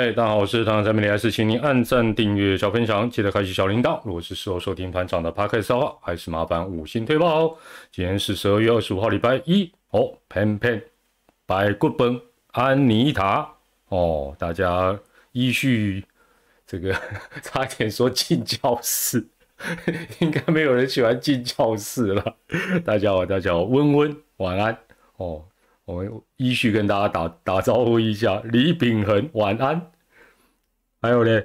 嘿，大家好，我是团长蔡明，还是请您按赞、订阅、小分享，记得开启小铃铛。如果是事后收听团长的 podcast 的话，还是麻烦五星推报哦。今天是十二月二十五号，礼拜一哦。Pen Pen，白骨本安妮塔哦，大家依序这个 差点说进教室，应该没有人喜欢进教室了。大家好，大家好，温温晚安哦。我们依序跟大家打打招呼一下，李秉恒晚安，还有呢，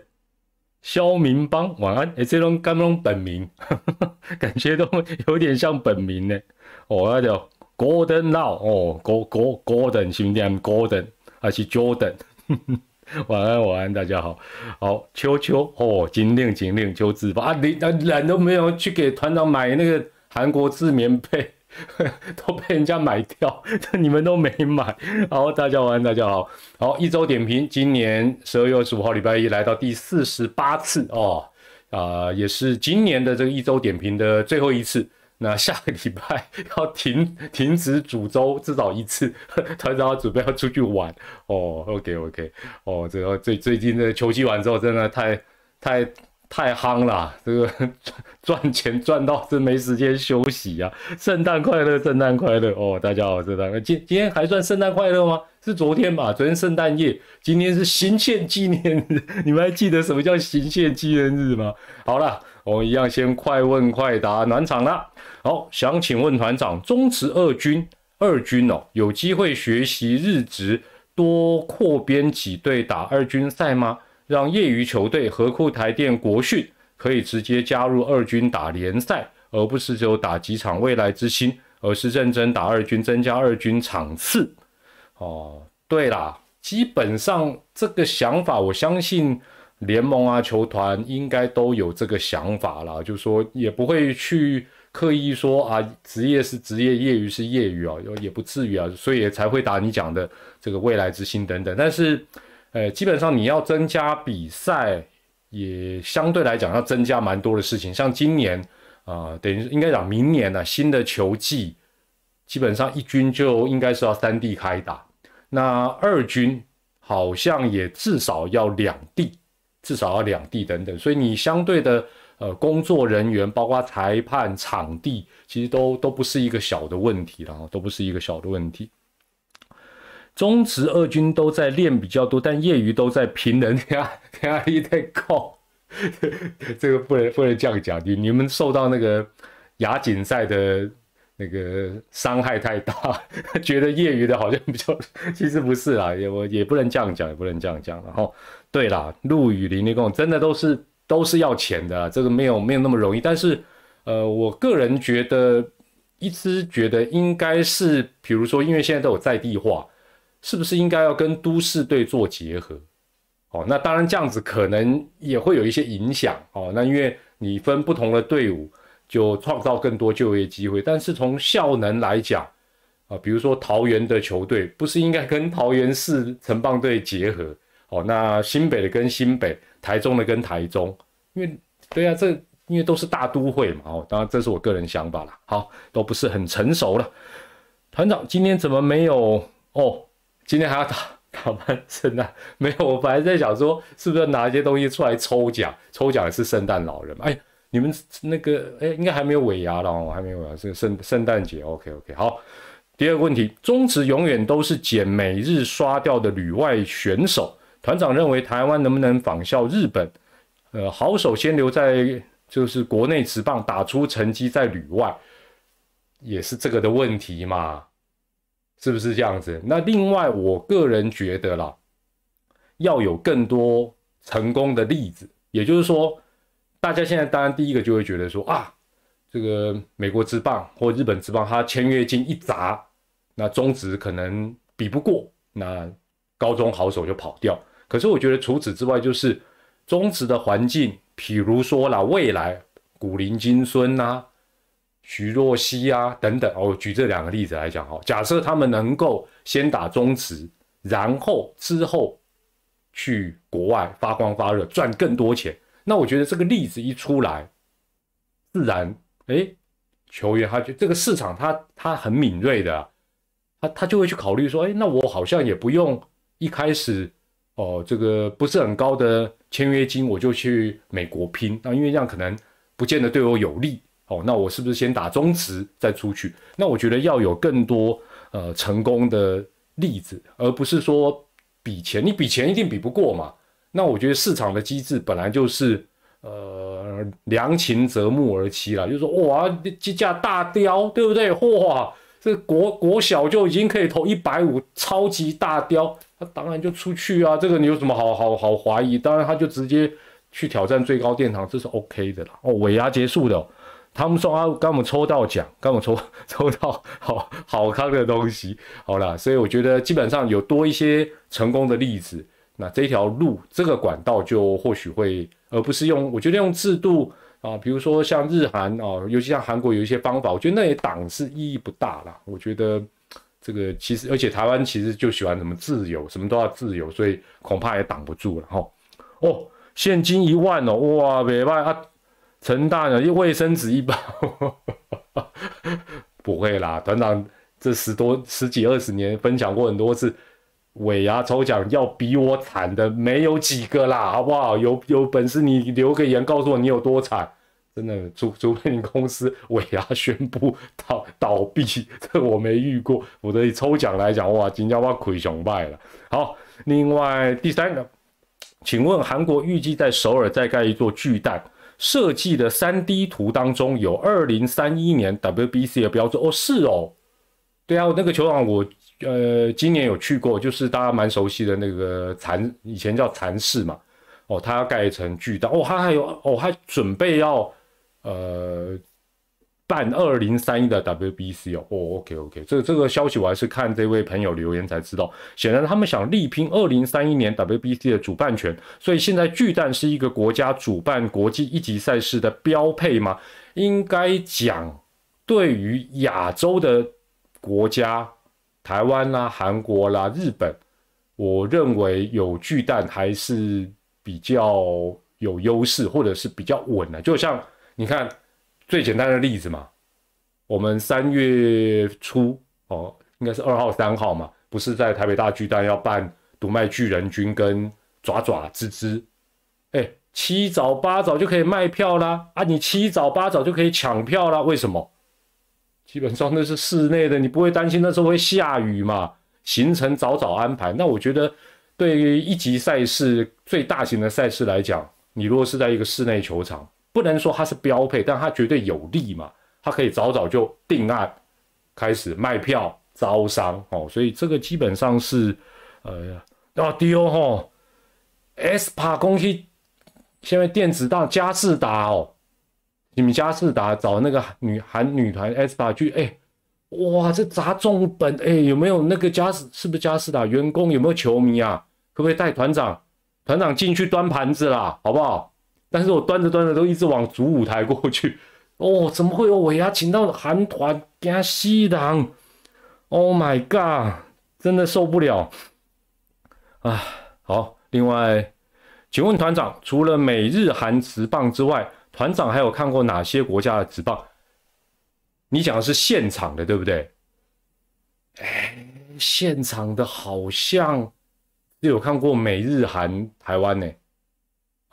肖明邦晚安，哎，这种刚刚本名，感觉都有点像本名呢。哦，那叫 Golden Now，哦，Go Go Golden 兄弟，Golden 还是 Jordan？晚安晚安，大家好，好秋秋哦，金令金令秋子吧啊，你那人都没有去给团长买那个韩国制棉被。都被人家买掉，你们都没买。好，大家晚安，大家好。好，一周点评，今年十二月二十五号礼拜一来到第四十八次哦，啊，也是今年的这个一周点评的最后一次。那下个礼拜 要停停止主周至少一次，团长准备要出去玩哦。OK OK，哦，这个最最近的球季完之后，真的太太。太夯了，这个 赚钱赚到真没时间休息呀！圣诞快乐，圣诞快乐哦！大家好，圣诞今今天还算圣诞快乐吗？是昨天吧？昨天圣诞夜，今天是行宪纪念日。你们还记得什么叫行宪纪念日吗？好了，我们一样先快问快答暖场了。好，想请问团长，中职二军二军哦，有机会学习日职多扩编几队打二军赛吗？让业余球队和库台电国训可以直接加入二军打联赛，而不是只有打几场未来之星，而是认真打二军，增加二军场次。哦，对啦，基本上这个想法，我相信联盟啊、球团应该都有这个想法啦，就说也不会去刻意说啊，职业是职业，业余是业余啊，也不至于啊，所以才会打你讲的这个未来之星等等，但是。呃，基本上你要增加比赛，也相对来讲要增加蛮多的事情。像今年啊，等于应该讲明年呢，新的球季，基本上一军就应该是要三地开打。那二军好像也至少要两地，至少要两地等等。所以你相对的呃工作人员，包括裁判、场地，其实都都不是一个小的问题了，都不是一个小的问题。中职二军都在练比较多，但业余都在拼人压压力太高，这个不能不能这样讲。你你们受到那个亚锦赛的那个伤害太大，觉得业余的好像比较，其实不是啦，也我也不能这样讲，也不能这样讲。然后对啦，陆羽林那种真的都是都是要钱的，这个没有没有那么容易。但是呃，我个人觉得一直觉得应该是，比如说因为现在都有在地化。是不是应该要跟都市队做结合？哦，那当然这样子可能也会有一些影响哦。那因为你分不同的队伍，就创造更多就业机会。但是从效能来讲，啊，比如说桃园的球队，不是应该跟桃园市城棒队结合？哦，那新北的跟新北，台中的跟台中，因为对啊，这因为都是大都会嘛。哦，当然这是我个人想法了。好，都不是很成熟了。团长今天怎么没有？哦。今天还要打打完圣诞？没有，我本来在想说，是不是拿一些东西出来抽奖？抽奖是圣诞老人嘛。哎，你们那个哎，应该还没有尾牙了哦，还没有啊，是圣圣诞节。OK OK，好。第二个问题，中职永远都是捡每日刷掉的旅外选手。团长认为台湾能不能仿效日本？呃，好手先留在就是国内职棒打出成绩，在旅外也是这个的问题嘛？是不是这样子？那另外，我个人觉得啦，要有更多成功的例子。也就是说，大家现在当然第一个就会觉得说啊，这个美国之棒或日本之棒，他签约金一砸，那中职可能比不过，那高中好手就跑掉。可是我觉得除此之外，就是中职的环境，譬如说啦，未来古灵精孙呐。徐若曦啊，等等，我举这两个例子来讲哈。假设他们能够先打中职，然后之后去国外发光发热，赚更多钱，那我觉得这个例子一出来，自然，哎，球员他就这个市场他他很敏锐的，他他就会去考虑说，哎，那我好像也不用一开始哦，这个不是很高的签约金，我就去美国拼。那因为这样可能不见得对我有利。哦，那我是不是先打中职再出去？那我觉得要有更多呃成功的例子，而不是说比钱，你比钱一定比不过嘛。那我觉得市场的机制本来就是呃良禽择木而栖啦，就是说哇，这架大雕，对不对？哇，这国国小就已经可以投一百五，超级大雕，他当然就出去啊。这个你有什么好好好怀疑？当然他就直接去挑战最高殿堂，这是 OK 的啦。哦，尾牙结束的。他们说啊，刚我们抽到奖，刚我们抽 抽到好好康的东西，好了，所以我觉得基本上有多一些成功的例子，那这条路这个管道就或许会，而不是用，我觉得用制度啊，比如说像日韩啊，尤其像韩国有一些方法，我觉得那也挡是意义不大了。我觉得这个其实，而且台湾其实就喜欢什么自由，什么都要自由，所以恐怕也挡不住了哈。哦，现金一万哦，哇，没办啊。陈大娘用卫生纸一包，不会啦，团长这十多十几二十年分享过很多次，尾牙抽奖要比我惨的没有几个啦，好不好？有有本事你留个言告诉我你有多惨，真的除除非你公司尾牙宣布倒倒闭，这我没遇过。我的抽奖来讲，哇，今天我亏熊败了。好，另外第三个，请问韩国预计在首尔再盖一座巨蛋？设计的三 D 图当中有二零三一年 WBC 的标志。哦，是哦，对啊，那个球场我呃今年有去过，就是大家蛮熟悉的那个蚕，以前叫蚕室嘛，哦，它要盖成巨大。哦，它还有哦，还准备要呃。办二零三一的 WBC 哦，哦，OK OK，这这个消息我还是看这位朋友留言才知道。显然他们想力拼二零三一年 WBC 的主办权，所以现在巨蛋是一个国家主办国际一级赛事的标配吗？应该讲，对于亚洲的国家，台湾啦、韩国啦、日本，我认为有巨蛋还是比较有优势，或者是比较稳的。就像你看。最简单的例子嘛，我们三月初哦，应该是二号、三号嘛，不是在台北大巨蛋要办独卖巨人军跟爪爪吱吱，哎，七早八早就可以卖票啦，啊，你七早八早就可以抢票啦，为什么？基本上那是室内的，你不会担心那时候会下雨嘛，行程早早安排。那我觉得对于一级赛事最大型的赛事来讲，你如果是在一个室内球场。不能说它是标配，但它绝对有利嘛，它可以早早就定案，开始卖票招商哦，所以这个基本上是，呃，啊对哦吼，SPA 公司现在电子档嘉士达哦，你们嘉士达找那个女韩女团 SPA 去，哎，哇，这砸重本，哎，有没有那个嘉士是不是嘉士达员工有没有球迷啊？可不可以带团长团长进去端盘子啦，好不好？但是我端着端着都一直往主舞台过去，哦，怎么会有尾牙请到韩团加西郎？Oh my god，真的受不了啊！好，另外，请问团长，除了美日韩直棒之外，团长还有看过哪些国家的直棒？你讲的是现场的，对不对？哎，现场的好像只有看过美日韩台湾呢。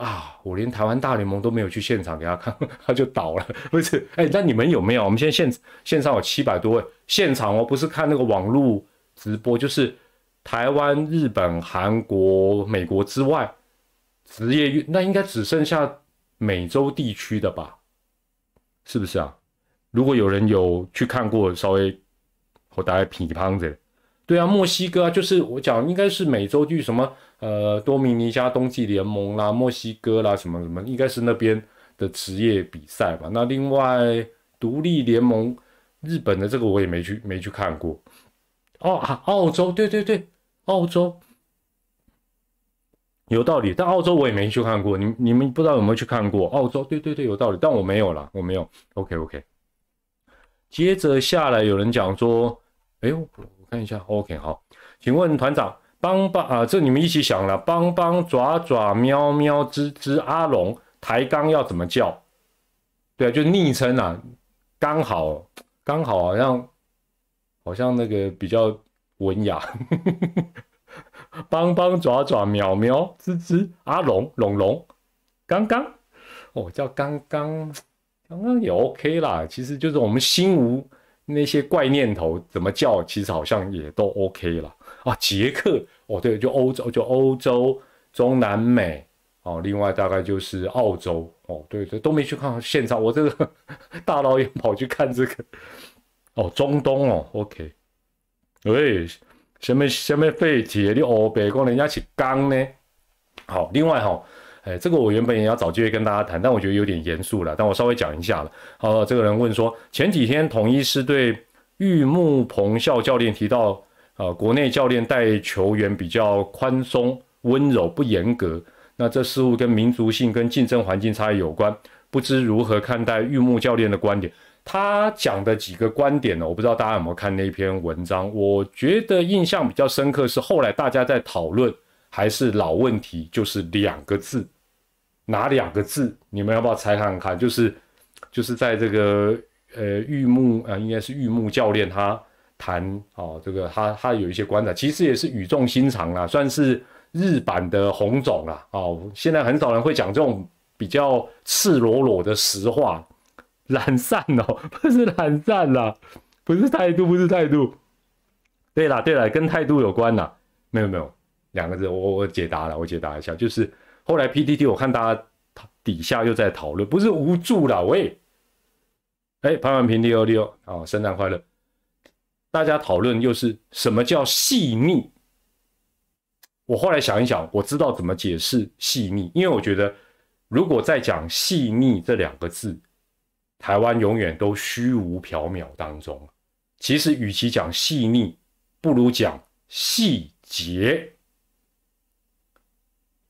啊！我连台湾大联盟都没有去现场给他看，他就倒了。不是，哎，那你们有没有？我们现在线线上有七百多位现场哦，不是看那个网络直播，就是台湾、日本、韩国、美国之外职业运，那应该只剩下美洲地区的吧？是不是啊？如果有人有去看过，稍微我大概乒乓着。对啊，墨西哥啊，就是我讲应该是美洲区什么。呃，多米尼加冬季联盟啦，墨西哥啦，什么什么，应该是那边的职业比赛吧。那另外独立联盟，日本的这个我也没去没去看过。哦，澳洲，对对对，澳洲有道理，但澳洲我也没去看过。你你们不知道有没有去看过澳洲？对对对，有道理，但我没有了，我没有。OK OK。接着下来有人讲说，哎呦，看一下，OK 好，请问团长。帮帮啊！这你们一起想了，帮帮爪爪喵喵吱吱阿龙抬杠要怎么叫？对啊，就昵称啊，刚好刚好好像好像那个比较文雅。帮帮爪爪，喵喵吱吱，阿龙龙龙，刚刚哦叫刚刚，刚刚也 OK 啦。其实就是我们心无那些怪念头，怎么叫其实好像也都 OK 了啊。捷克哦对，就欧洲就欧洲中南美哦，另外大概就是澳洲哦，对对都没去看现场，我这个 大老远跑去看这个哦，中东哦 OK，喂。什么什么废铁的欧北光人家是钢呢？好，另外哈，哎，这个我原本也要找机会跟大家谈，但我觉得有点严肃了，但我稍微讲一下了。好，这个人问说，前几天统一是对玉木鹏校教练提到，呃，国内教练带球员比较宽松、温柔、不严格，那这似乎跟民族性跟竞争环境差异有关，不知如何看待玉木教练的观点？他讲的几个观点呢？我不知道大家有没有看那篇文章。我觉得印象比较深刻是后来大家在讨论，还是老问题，就是两个字，哪两个字？你们要不要猜看看？就是就是在这个呃玉木啊，应该是玉木教练他谈哦，这个他他有一些观察，其实也是语重心长啦，算是日版的红总啦。哦，现在很少人会讲这种比较赤裸裸的实话。懒散哦，不是懒散啦，不是态度，不是态度。对啦，对啦，跟态度有关啦。没有没有，两个字，我我解答了，我解答一下，就是后来 PTT 我看大家底下又在讨论，不是无助了，喂，哎，潘文平六六啊，圣诞快乐。大家讨论又是什么叫细腻？我后来想一想，我知道怎么解释细腻，因为我觉得如果再讲细腻这两个字。台湾永远都虚无缥缈当中，其实与其讲细腻，不如讲细节。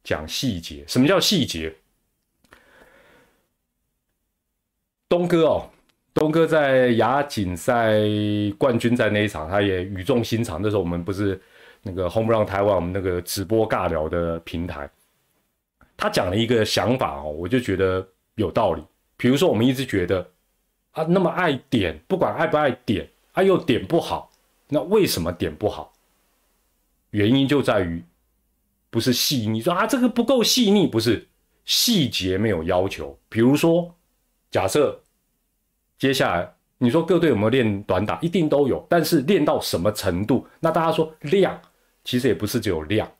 讲细节，什么叫细节？东哥哦，东哥在亚锦赛冠军赛那一场，他也语重心长。那时候我们不是那个 Home Run 台湾，我们那个直播尬聊的平台，他讲了一个想法哦，我就觉得有道理。比如说，我们一直觉得啊，那么爱点，不管爱不爱点，啊又点不好，那为什么点不好？原因就在于不是细腻，说啊这个不够细腻，不是细节没有要求。比如说，假设接下来你说各队有没有练短打，一定都有，但是练到什么程度？那大家说量，其实也不是只有量。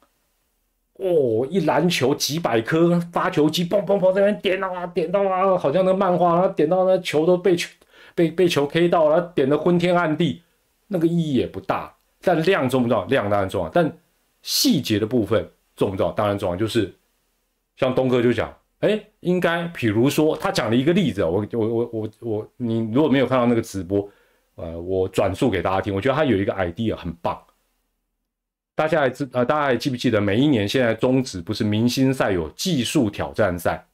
哦，一篮球几百颗发球机，嘣嘣嘣这边点啊点到啊，好像那漫画，然后点到那球都被球被被球 K 到了，点的昏天暗地，那个意义也不大。但量重不重要？量当然重要，但细节的部分重不重要？当然重要。就是像东哥就讲，哎，应该，比如说他讲了一个例子，我我我我我，你如果没有看到那个直播，呃，我转述给大家听，我觉得他有一个 idea 很棒。大家还知呃，大家还记不记得每一年现在中止不是明星赛有技术挑战赛，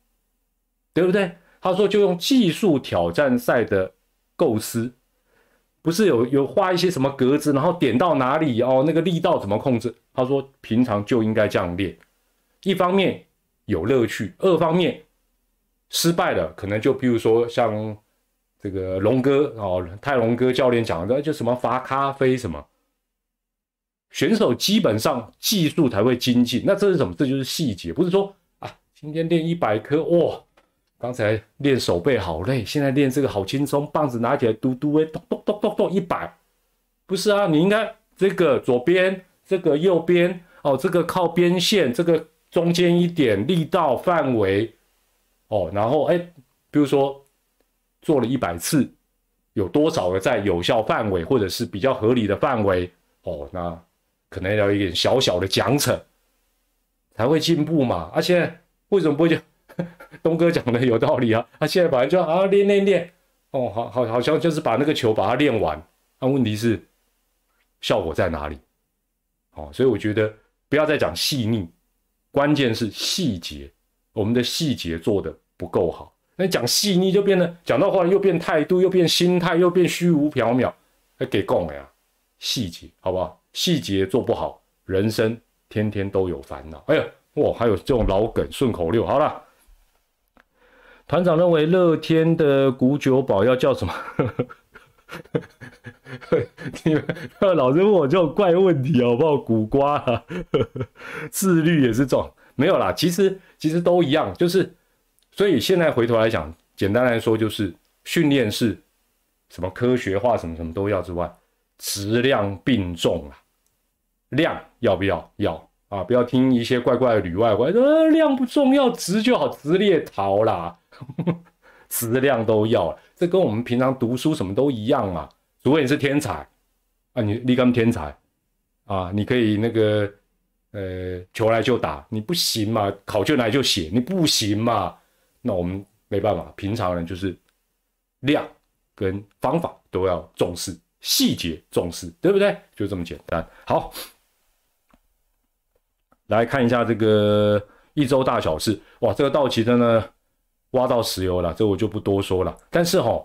对不对？他说就用技术挑战赛的构思，不是有有画一些什么格子，然后点到哪里哦，那个力道怎么控制？他说平常就应该这样练，一方面有乐趣，二方面失败了可能就比如说像这个龙哥哦，泰龙哥教练讲的就什么罚咖啡什么。选手基本上技术才会精进，那这是什么？这就是细节，不是说啊，今天练一百颗哇，刚才练手背好累，现在练这个好轻松，棒子拿起来嘟嘟哎，咚咚咚咚咚一百，不是啊，你应该这个左边，这个右边哦，这个靠边线，这个中间一点力道范围哦，然后哎，比如说做了一百次，有多少个在有效范围或者是比较合理的范围哦，那。可能要一点小小的奖惩，才会进步嘛。而且为什么不会就？东哥讲的有道理啊。他现在反正就啊练练练，哦，好好好像就是把那个球把它练完。那问题是效果在哪里？哦，所以我觉得不要再讲细腻，关键是细节。我们的细节做的不够好。那讲细腻就变得讲到后来又变态度，又变心态，又变虚无缥缈。还给供了呀？细节好不好？细节做不好，人生天天都有烦恼。哎呀，哇，还有这种老梗顺口溜。好了，团长认为乐天的古酒保要叫什么？你们老是问我这种怪问题好不好？古瓜啊，自律也是这种，没有啦。其实其实都一样，就是所以现在回头来讲，简单来说就是训练是什么科学化，什么什么都要之外，质量并重啊。量要不要？要啊！不要听一些怪怪的旅外怪，呃，量不重要，值就好，值列逃啦，质量都要。这跟我们平常读书什么都一样嘛。除非你是天才啊，你立竿天才啊，你可以那个呃，求来就打，你不行嘛，考卷来就写，你不行嘛，那我们没办法。平常人就是量跟方法都要重视，细节重视，对不对？就这么简单。好。来看一下这个一周大小事，哇，这个道奇真的挖到石油了，这我就不多说了。但是哈，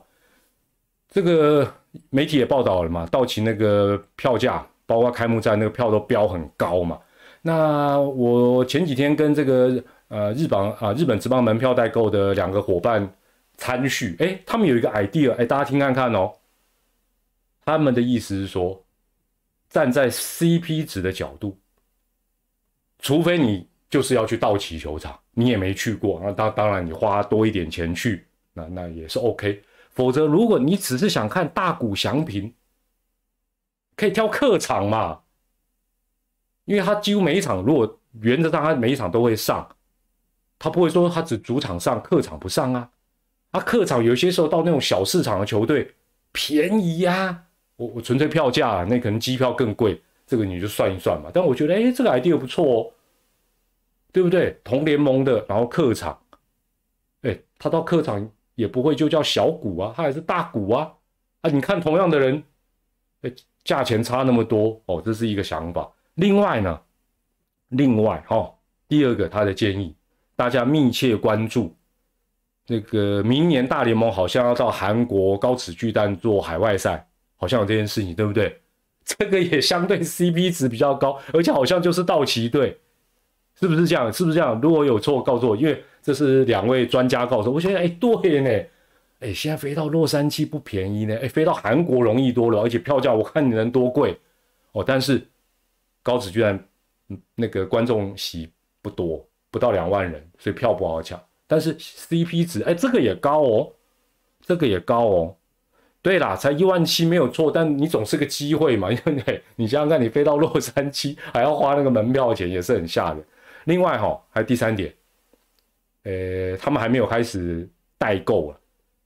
这个媒体也报道了嘛，道奇那个票价，包括开幕战那个票都标很高嘛。那我前几天跟这个呃日本啊日本职棒门票代购的两个伙伴参叙，哎，他们有一个 idea，哎，大家听看看哦。他们的意思是说，站在 CP 值的角度。除非你就是要去道奇球场，你也没去过，那当当然你花多一点钱去，那那也是 OK。否则，如果你只是想看大谷翔平，可以挑客场嘛，因为他几乎每一场，如果原则上他每一场都会上，他不会说他只主场上，客场不上啊。他客场有些时候到那种小市场的球队便宜呀，我我纯粹票价，那可能机票更贵。这个你就算一算嘛，但我觉得，哎，这个 idea 不错哦，对不对？同联盟的，然后客场，哎，他到客场也不会就叫小股啊，他还是大股啊，啊，你看同样的人，哎，价钱差那么多哦，这是一个想法。另外呢，另外哈，第二个他的建议，大家密切关注，那个明年大联盟好像要到韩国高尺巨蛋做海外赛，好像有这件事情，对不对？这个也相对 CP 值比较高，而且好像就是道奇队，是不是这样？是不是这样？如果有错，告诉我，因为这是两位专家告诉我。我觉得，哎，对呢，哎，现在飞到洛杉矶不便宜呢，哎，飞到韩国容易多了，而且票价我看你能多贵哦。但是高子居然那个观众席不多，不到两万人，所以票不好抢。但是 CP 值，哎，这个也高哦，这个也高哦。对啦，才一万七没有错，但你总是个机会嘛，因为你想想看，你飞到洛杉矶还要花那个门票钱，也是很吓人。另外哈，还有第三点，呃，他们还没有开始代购了，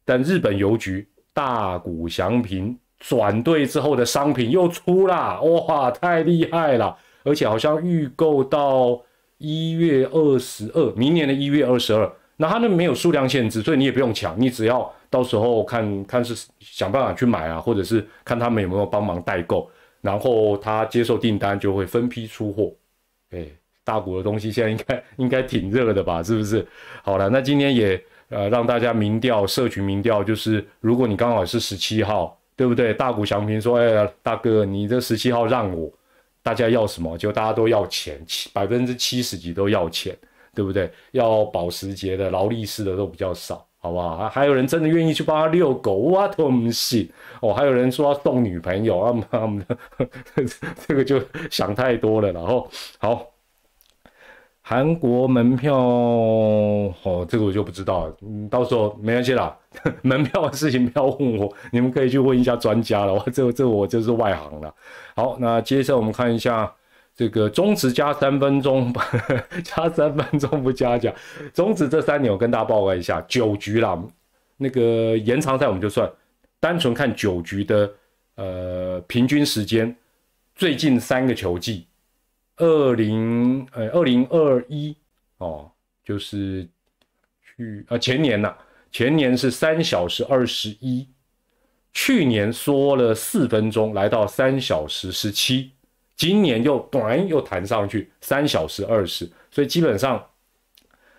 但日本邮局大谷祥平转队之后的商品又出啦，哇，太厉害了！而且好像预购到一月二十二，明年的一月二十二，那他那没有数量限制，所以你也不用抢，你只要。到时候看看是想办法去买啊，或者是看他们有没有帮忙代购，然后他接受订单就会分批出货。哎，大股的东西现在应该 应该挺热的吧？是不是？好了，那今天也呃让大家民调，社群民调就是，如果你刚好是十七号，对不对？大股祥平说：“哎，大哥，你这十七号让我，大家要什么？就大家都要钱，七百分之七十几都要钱，对不对？要保时捷的、劳力士的都比较少。”好不好？还有人真的愿意去帮他遛狗，我都不信哦。还有人说要送女朋友啊，妈的，这个就想太多了。然后好，韩国门票哦，这个我就不知道了。嗯，到时候没关系啦，门票的事情不要问我，你们可以去问一下专家了。我这这我就是外行了。好，那接着我们看一下。这个中职加三分钟，加三分钟不加奖。中职这三年我跟大家报告一下，九局啦，那个延长赛我们就算，单纯看九局的呃平均时间，最近三个球季，二零呃二零二一哦，就是去啊前年呐，前年是三小时二十一，去年缩了四分钟，来到三小时十七。今年又短又弹上去三小时二十，所以基本上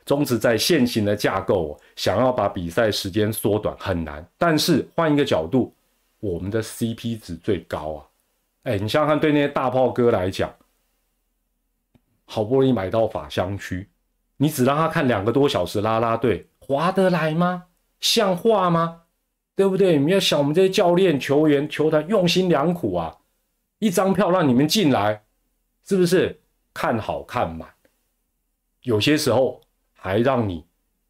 中职在现行的架构，想要把比赛时间缩短很难。但是换一个角度，我们的 CP 值最高啊！哎，你想想看，对那些大炮哥来讲，好不容易买到法香区，你只让他看两个多小时拉拉队，划得来吗？像话吗？对不对？你要想我们这些教练、球员、球团用心良苦啊！一张票让你们进来，是不是看好看满？有些时候还让你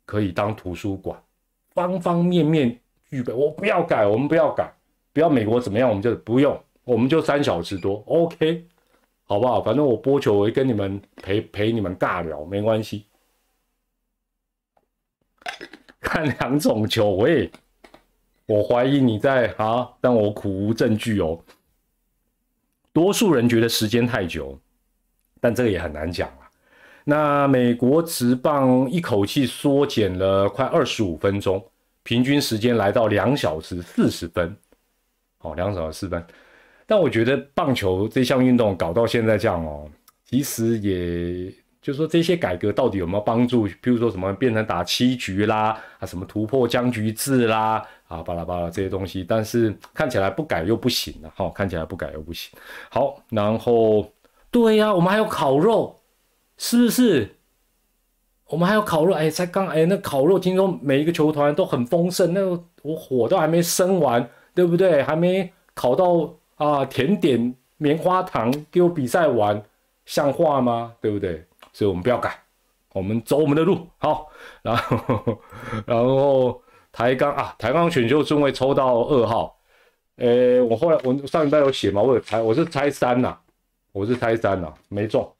可以当图书馆，方方面面具备。我不要改，我们不要改，不要美国怎么样，我们就不用，我们就三小时多，OK，好不好？反正我播球，我会跟你们陪陪你们尬聊，没关系。看两种球，喂，我怀疑你在啊，但我苦无证据哦。多数人觉得时间太久，但这个也很难讲啊。那美国职棒一口气缩减了快二十五分钟，平均时间来到两小时四十分，哦，两小时四分。但我觉得棒球这项运动搞到现在这样哦，其实也。就是说这些改革到底有没有帮助？比如说什么变成打七局啦，啊什么突破僵局制啦，啊巴拉巴拉这些东西，但是看起来不改又不行了，哈，看起来不改又不行。好，然后对呀，我们还有烤肉，是不是？我们还有烤肉，哎，才刚哎，那烤肉听说每一个球团都很丰盛，那我火都还没生完，对不对？还没烤到啊，甜点棉花糖给我比赛完，像话吗？对不对？所以我们不要改，我们走我们的路。好，然后然后台钢啊，台钢选秀顺位抽到二号。呃，我后来我上礼拜有写嘛，我有猜，我是猜三呐，我是猜三呐，没中。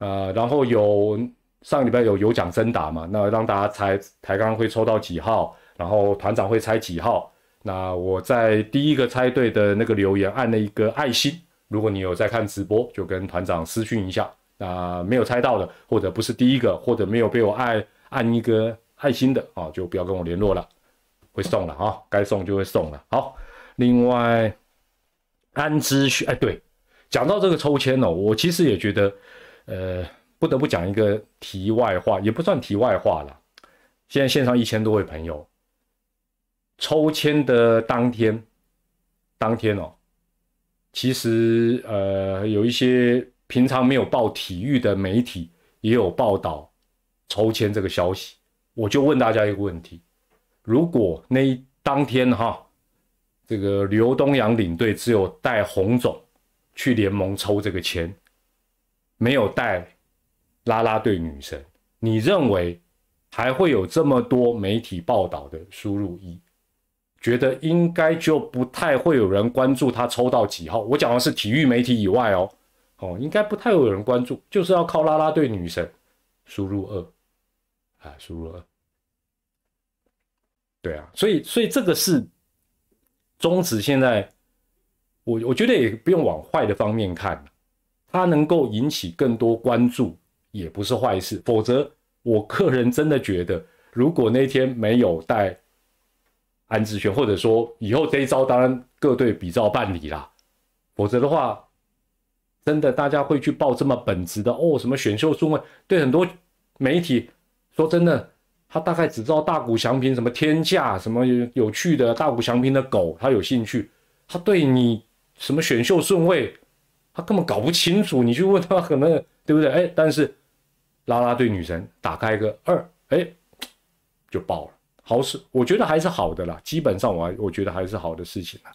呃，然后有上礼拜有有奖征答嘛，那让大家猜台钢会抽到几号，然后团长会猜几号。那我在第一个猜对的那个留言按了一个爱心，如果你有在看直播，就跟团长私讯一下。那没有猜到的，或者不是第一个，或者没有被我按按一个爱心的啊，就不要跟我联络了，会送了啊，该送就会送了。好，另外安之旭，哎，对，讲到这个抽签哦，我其实也觉得，呃，不得不讲一个题外话，也不算题外话了。现在线上一千多位朋友，抽签的当天，当天哦，其实呃有一些。平常没有报体育的媒体也有报道抽签这个消息，我就问大家一个问题：如果那一当天哈，这个刘东阳领队只有带洪总去联盟抽这个签，没有带啦啦队女神，你认为还会有这么多媒体报道的输入一？觉得应该就不太会有人关注他抽到几号？我讲的是体育媒体以外哦。哦，应该不太会有人关注，就是要靠啦啦队女神输入二，啊，输入二，对啊，所以所以这个是中止现在，我我觉得也不用往坏的方面看，它能够引起更多关注也不是坏事，否则我个人真的觉得，如果那天没有带安志轩，或者说以后这一招当然各队比照办理啦，否则的话。真的，大家会去报这么本职的哦？什么选秀顺位？对很多媒体说，真的，他大概只知道大谷祥平什么天价，什么有有趣的大谷祥平的狗，他有兴趣。他对你什么选秀顺位，他根本搞不清楚。你去问他，可能对不对？哎，但是拉拉队女神打开个二，哎，就爆了。好事，我觉得还是好的啦。基本上，我我觉得还是好的事情啦。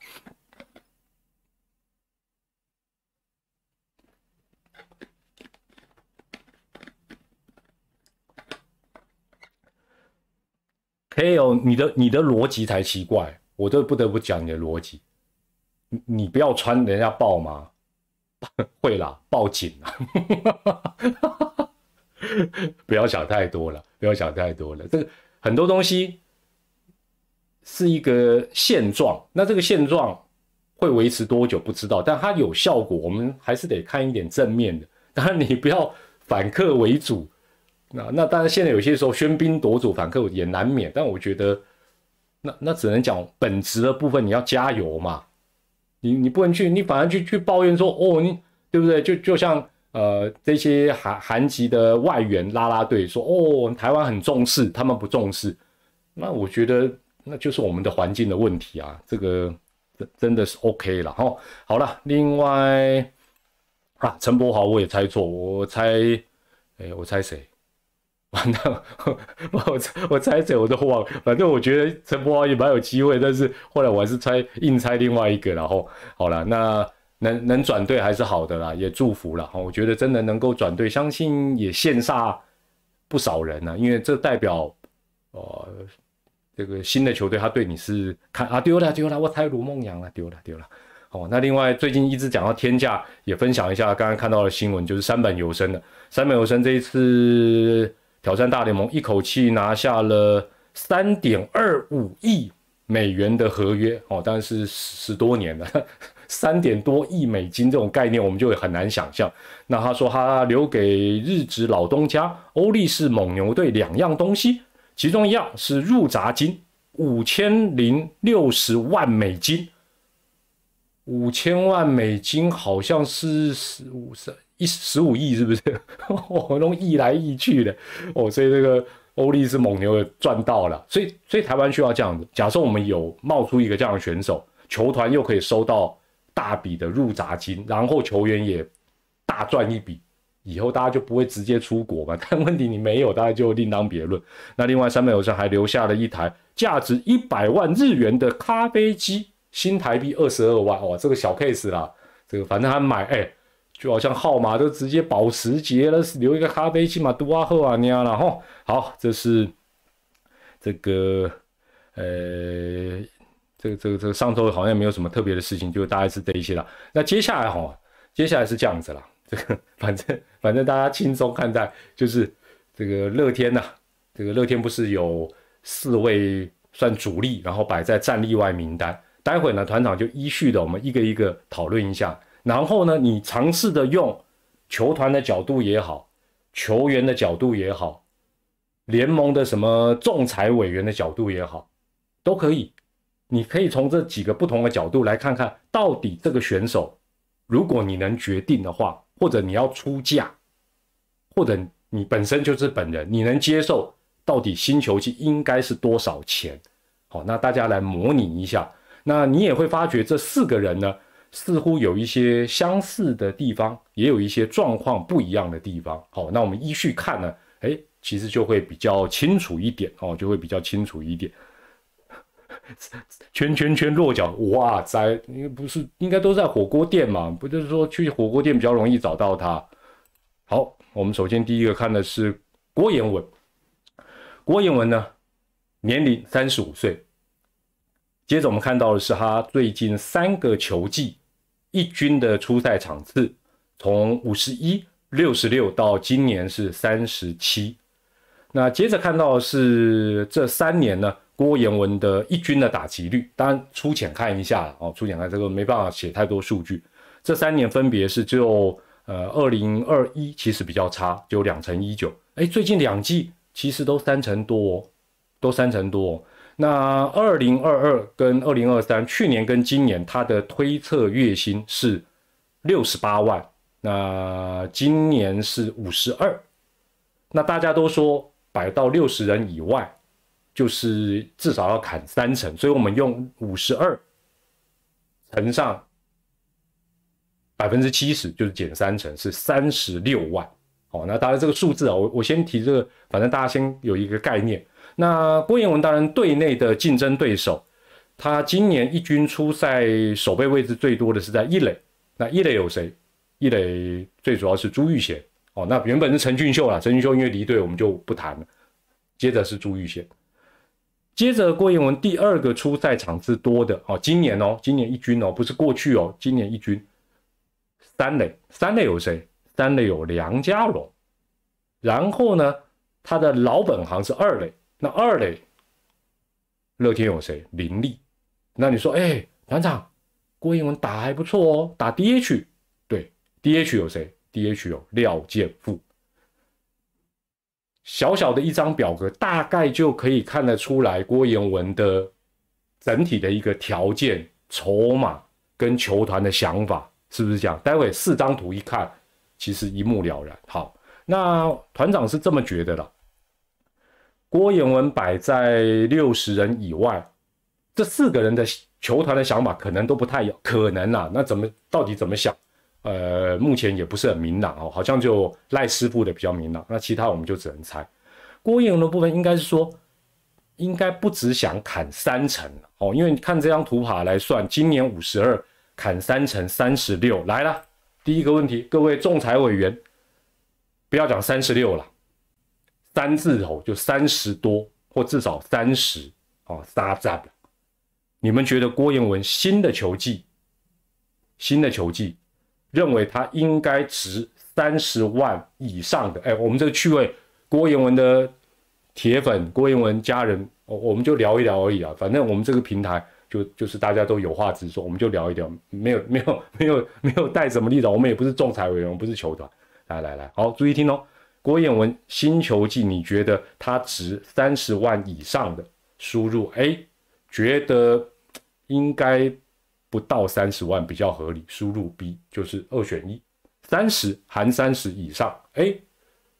没有你的你的逻辑才奇怪，我都不得不讲你的逻辑。你你不要穿人家报吗？会啦，报警啦！不要想太多了，不要想太多了。这个很多东西是一个现状，那这个现状会维持多久不知道，但它有效果，我们还是得看一点正面的。当然，你不要反客为主。那那当然，现在有些时候喧宾夺主反客也难免，但我觉得，那那只能讲本质的部分，你要加油嘛。你你不能去，你反而去去抱怨说，哦，你对不对？就就像呃这些韩韩籍的外援拉拉队说，哦，台湾很重视，他们不重视。那我觉得那就是我们的环境的问题啊，这个真真的是 OK 了哈。好了，另外啊，陈柏豪我也猜错，我猜，哎，我猜谁？完了，我我猜谁我都忘了，反正我觉得陈柏豪也蛮有机会，但是后来我还是猜硬猜另外一个，然后好了，那能能转队还是好的啦，也祝福了哈。我觉得真的能够转队，相信也羡煞不少人呢，因为这代表呃这个新的球队他对你是看啊丢了丢了，我猜卢梦阳了丢了丢了。哦，那另外最近一直讲到天价，也分享一下刚刚看到的新闻，就是三本游生的三本游生这一次挑战大联盟，一口气拿下了三点二五亿美元的合约哦，但是十多年了。三点多亿美金这种概念，我们就会很难想象。那他说他留给日职老东家欧力士蒙牛队两样东西，其中一样是入闸金五千零六十万美金，五千万美金好像是十五十一十五亿，是不是？我弄亿来亿去的哦，所以这个欧力士蒙牛也赚到了。所以，所以台湾需要这样子。假设我们有冒出一个这样的选手，球团又可以收到。大笔的入闸金，然后球员也大赚一笔，以后大家就不会直接出国嘛？但问题你没有，大家就另当别论。那另外三百有生还留下了一台价值一百万日元的咖啡机，新台币二十二万哇，这个小 case 啦，这个反正他买哎，就好像号码都直接保时捷了，留一个咖啡机嘛，多啊喝啊娘了哈。好，这是这个呃。这个这个这个上周好像没有什么特别的事情，就大概是这一些了。那接下来哈，接下来是这样子了。这个反正反正大家轻松看待，就是这个乐天呐，这个乐天不是有四位算主力，然后摆在战力外名单。待会呢，团长就依序的我们一个一个讨论一下。然后呢，你尝试的用球团的角度也好，球员的角度也好，联盟的什么仲裁委员的角度也好，都可以。你可以从这几个不同的角度来看看到底这个选手，如果你能决定的话，或者你要出价，或者你本身就是本人，你能接受到底新球季应该是多少钱？好，那大家来模拟一下，那你也会发觉这四个人呢，似乎有一些相似的地方，也有一些状况不一样的地方。好，那我们依序看呢，哎，其实就会比较清楚一点哦，就会比较清楚一点。圈圈圈落脚，哇塞！应该不是，应该都在火锅店嘛？不就是说去火锅店比较容易找到他？好，我们首先第一个看的是郭彦文。郭彦文呢，年龄三十五岁。接着我们看到的是他最近三个球季一军的出赛场次，从五十一、六十六到今年是三十七。那接着看到是这三年呢？郭彦文的一军的打击率，当然粗浅看一下哦，粗浅看这个没办法写太多数据。这三年分别是只有呃，二零二一其实比较差，只有两成一九。哎，最近两季其实都三成多，都三成多。那二零二二跟二零二三，去年跟今年他的推测月薪是六十八万，那今年是五十二。那大家都说摆到六十人以外。就是至少要砍三成，所以我们用五十二乘上百分之七十，就是减三成，是三十六万。好，那当然这个数字啊，我我先提这个，反正大家先有一个概念。那郭彦文当然队内的竞争对手，他今年一军出赛守备位置最多的是在一垒，那一垒有谁？一垒最主要是朱玉贤。哦，那原本是陈俊秀啦，陈俊秀因为离队，我们就不谈了。接着是朱玉贤。接着郭彦文第二个出赛场次多的哦，今年哦，今年一军哦，不是过去哦，今年一军三垒，三垒有谁？三垒有梁家荣，然后呢，他的老本行是二垒，那二垒乐天有谁？林立，那你说，哎，团长，郭彦文打还不错哦，打 DH，对，DH 有谁？DH 有廖健富。小小的一张表格，大概就可以看得出来郭彦文的整体的一个条件、筹码跟球团的想法是不是这样？待会四张图一看，其实一目了然。好，那团长是这么觉得的。郭彦文摆在六十人以外，这四个人的球团的想法可能都不太有可能啊。那怎么到底怎么想？呃，目前也不是很明朗哦，好像就赖师傅的比较明朗，那其他我们就只能猜。郭彦文的部分应该是说，应该不只想砍三成哦，因为你看这张图卡来算，今年五十二砍三成三十六来了。第一个问题，各位仲裁委员，不要讲三十六了，三字头就三十多或至少三十哦，杀战。你们觉得郭彦文新的球技，新的球技，认为他应该值三十万以上的？哎，我们这个趣味，郭彦文的铁粉，郭彦文家人，我我们就聊一聊而已啊。反正我们这个平台就就是大家都有话直说，我们就聊一聊，没有没有没有没有带什么立场，我们也不是仲裁委员，我们不是球团。来来来，好，注意听哦。郭彦文新球季，你觉得他值三十万以上的？输入 A。觉得应该不到三十万比较合理，输入 B 就是二选一，三十含三十以上 A，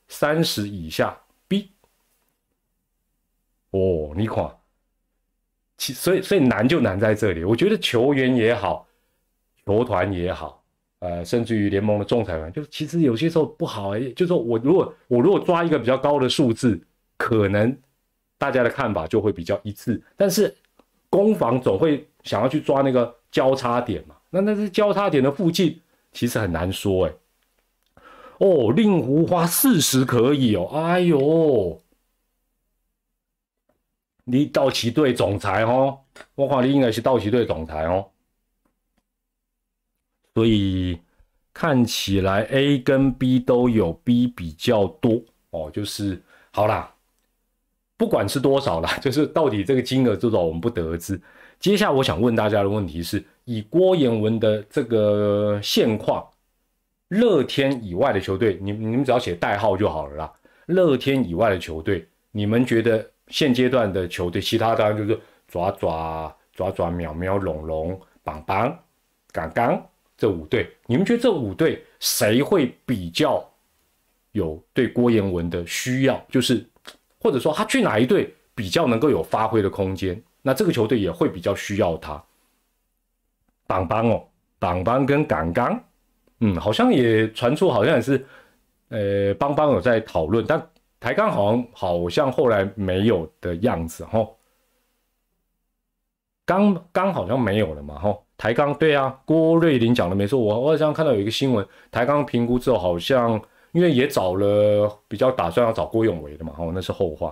三十以下 B。哦，你看，其所以所以难就难在这里。我觉得球员也好，球团也好，呃，甚至于联盟的仲裁员，就其实有些时候不好哎，就说我如果我如果抓一个比较高的数字，可能大家的看法就会比较一致，但是。攻防总会想要去抓那个交叉点嘛？那那是交叉点的附近，其实很难说哎。哦，令狐花四十可以哦。哎呦，你道奇队总裁哦，我看你应该是道奇队总裁哦。所以看起来 A 跟 B 都有 B 比较多哦，就是好啦。不管是多少啦，就是到底这个金额多少，我们不得而知。接下来我想问大家的问题是：以郭彦文的这个现况，乐天以外的球队，你你们只要写代号就好了啦。乐天以外的球队，你们觉得现阶段的球队，其他当然就是爪爪爪爪、喵喵、龙龙、棒棒、刚刚这五队，你们觉得这五队谁会比较有对郭彦文的需要？就是。或者说他去哪一队比较能够有发挥的空间，那这个球队也会比较需要他。党邦哦，党邦跟港刚，嗯，好像也传出好像也是，呃，邦邦有在讨论，但台钢好像好像后来没有的样子哈。刚刚好像没有了嘛哈。台钢对啊，郭瑞林讲的没错，我我好像看到有一个新闻，台钢评估之后好像。因为也找了比较打算要找郭永维的嘛，哦，那是后话，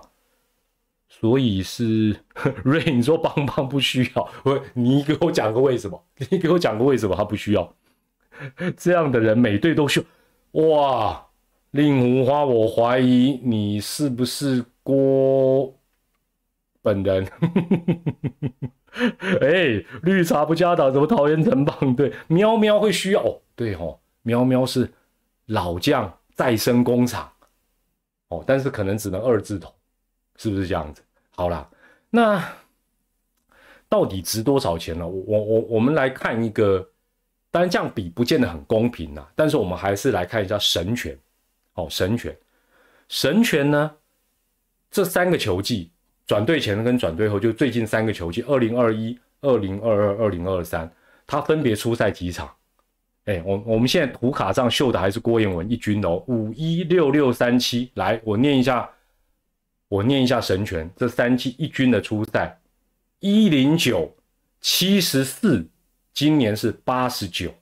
所以是 瑞，你说邦邦不需要，我你给我讲个为什么？你给我讲个为什么他不需要？这样的人每队都需要，哇！令狐花，我怀疑你是不是郭本人？哎，绿茶不加打，怎么桃园城棒队？喵喵会需要哦，对哦，喵喵是老将。再生工厂，哦，但是可能只能二字头，是不是这样子？好啦，那到底值多少钱呢？我我我我们来看一个，当然这样比不见得很公平呐，但是我们还是来看一下神权，哦，神权，神权呢，这三个球技转队前跟转队后，就最近三个球季，二零二一、二零二二、二零二三，他分别出赛几场？哎，我我们现在图卡上秀的还是郭彦文一军哦，五一六六三七，来，我念一下，我念一下神拳，这三期一军的初赛，一零九七十四，今年是八十九，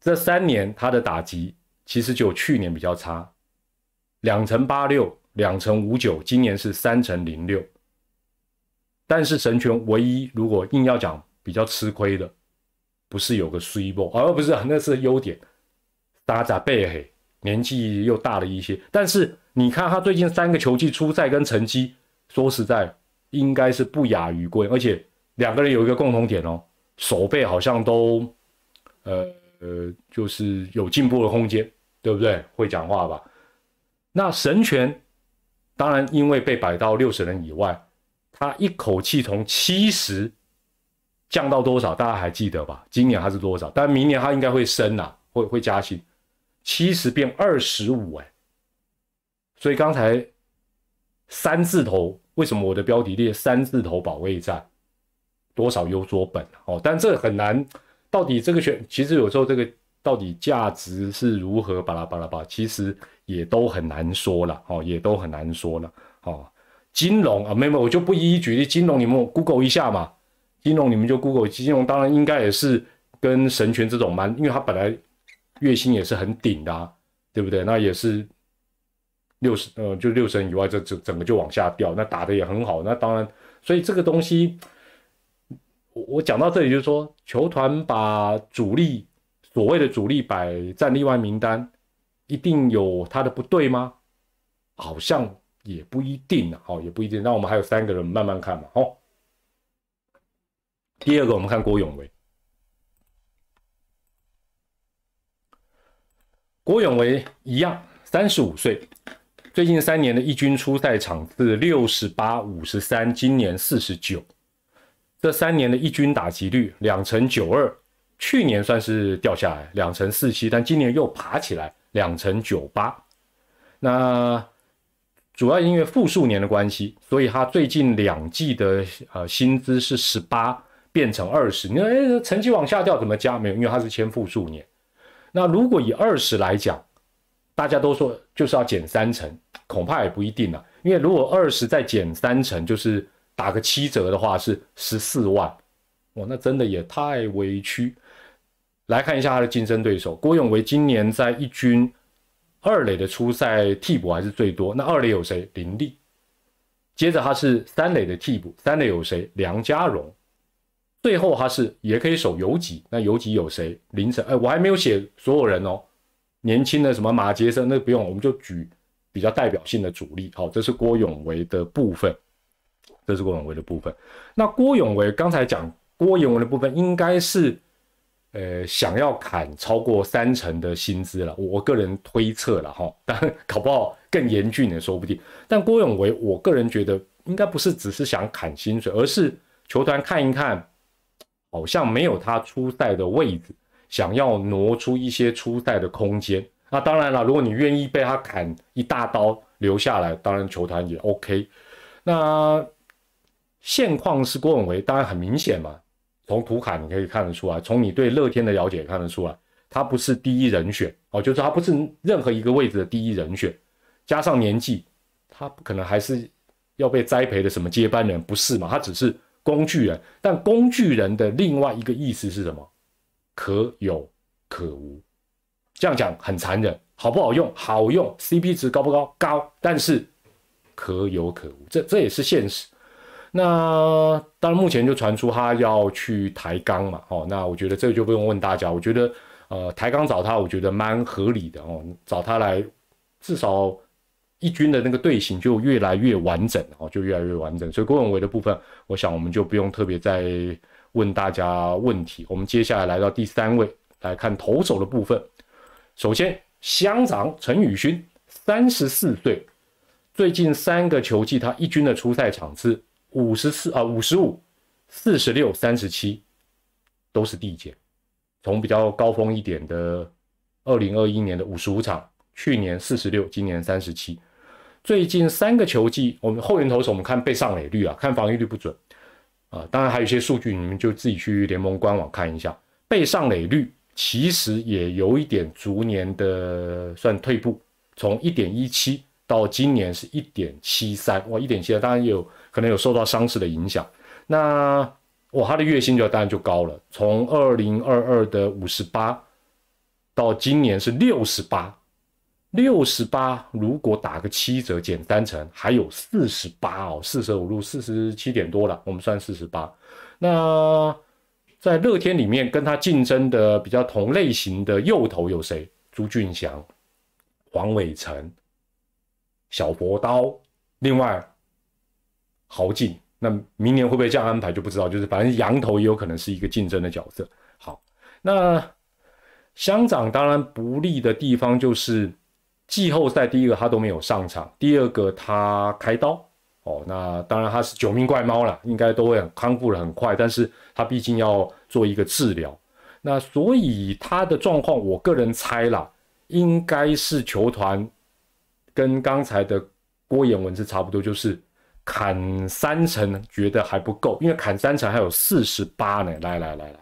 这三年他的打击其实就去年比较差，两成八六，两成五九，今年是三成零六，但是神拳唯一如果硬要讲比较吃亏的。不是有个 C 波，而不是那是优点。打杂背黑，年纪又大了一些，但是你看他最近三个球季出赛跟成绩，说实在应该是不亚于贵，而且两个人有一个共同点哦，手背好像都，呃呃，就是有进步的空间，对不对？会讲话吧？那神拳，当然因为被摆到六十人以外，他一口气从七十。降到多少？大家还记得吧？今年他是多少？但明年他应该会升呐，会会加薪，七十变二十五哎。所以刚才三字头，为什么我的标题列三字头保卫战？多少有所本哦？但这很难，到底这个选，其实有时候这个到底价值是如何？巴拉巴拉巴，其实也都很难说了哦，也都很难说了哦。金融啊，没有，我就不一一举例。金融你们 Google 一下嘛。金融你们就 Google 金融，当然应该也是跟神权这种蛮，因为他本来月薪也是很顶的，啊，对不对？那也是六十，呃，就六神以外，这整整个就往下掉。那打的也很好，那当然，所以这个东西，我我讲到这里就是说，球团把主力所谓的主力摆在例外名单，一定有他的不对吗？好像也不一定啊，好，也不一定。那我们还有三个人慢慢看嘛，好。第二个，我们看郭永维。郭永维一样，三十五岁，最近三年的一军出赛场次六十八、五十三，今年四十九。这三年的一军打击率两成九二，去年算是掉下来两成四七，但今年又爬起来两成九八。那主要因为复数年的关系，所以他最近两季的呃薪资是十八。变成二十，你说哎，成绩往下掉怎么加？没有，因为他是签复数年。那如果以二十来讲，大家都说就是要减三成，恐怕也不一定了。因为如果二十再减三成，就是打个七折的话，是十四万。哇，那真的也太委屈。来看一下他的竞争对手，郭永维今年在一军二垒的初赛替补还是最多。那二垒有谁？林立。接着他是三垒的替补，三垒有谁？梁家荣。最后他是也可以守游击，那游击有谁？凌晨，哎，我还没有写所有人哦。年轻的什么马杰森，那不用，我们就举比较代表性的主力。好，这是郭永维的部分，这是郭永维的部分。那郭永维刚才讲郭永维的部分，应该是呃想要砍超过三成的薪资了，我个人推测了哈，但搞不好更严峻也说不定。但郭永维，我个人觉得应该不是只是想砍薪水，而是球团看一看。好像没有他出赛的位置，想要挪出一些出赛的空间。那当然了，如果你愿意被他砍一大刀留下来，当然球团也 OK。那现况是郭永维，当然很明显嘛，从图卡你可以看得出来，从你对乐天的了解看得出来，他不是第一人选哦，就是他不是任何一个位置的第一人选。加上年纪，他不可能还是要被栽培的什么接班人，不是嘛？他只是。工具人，但工具人的另外一个意思是什么？可有可无。这样讲很残忍，好不好用？好用，CP 值高不高？高，但是可有可无，这这也是现实。那当然，目前就传出他要去抬杠嘛。哦，那我觉得这个就不用问大家。我觉得，呃，抬杠找他，我觉得蛮合理的哦。找他来，至少。一军的那个队形就越来越完整哦，就越来越完整。所以郭永维的部分，我想我们就不用特别再问大家问题。我们接下来来到第三位来看投手的部分。首先，乡长陈宇勋，三十四岁，最近三个球季他一军的出赛场次五十四啊五十五、四十六、三十七，都是递减。从比较高峰一点的二零二一年的五十五场，去年四十六，今年三十七。最近三个球季，我们后援投手，我们看被上垒率啊，看防御率不准啊。当然还有一些数据，你们就自己去联盟官网看一下。被上垒率其实也有一点逐年的算退步，从一点一七到今年是一点七三，哇，一点七三，当然也有可能有受到伤势的影响。那我，他的月薪就当然就高了，从二零二二的五十八到今年是六十八。六十八，如果打个七折减三成，还有四十八哦，四舍五入四十七点多了，我们算四十八。那在乐天里面跟他竞争的比较同类型的右投有谁？朱俊祥、黄伟成、小佛刀，另外豪进。那明年会不会这样安排就不知道，就是反正羊头也有可能是一个竞争的角色。好，那乡长当然不利的地方就是。季后赛第一个他都没有上场，第二个他开刀哦，那当然他是九命怪猫了，应该都会康复的很快，但是他毕竟要做一个治疗，那所以他的状况，我个人猜啦，应该是球团跟刚才的郭彦文是差不多，就是砍三成觉得还不够，因为砍三成还有四十八呢，来来来来来，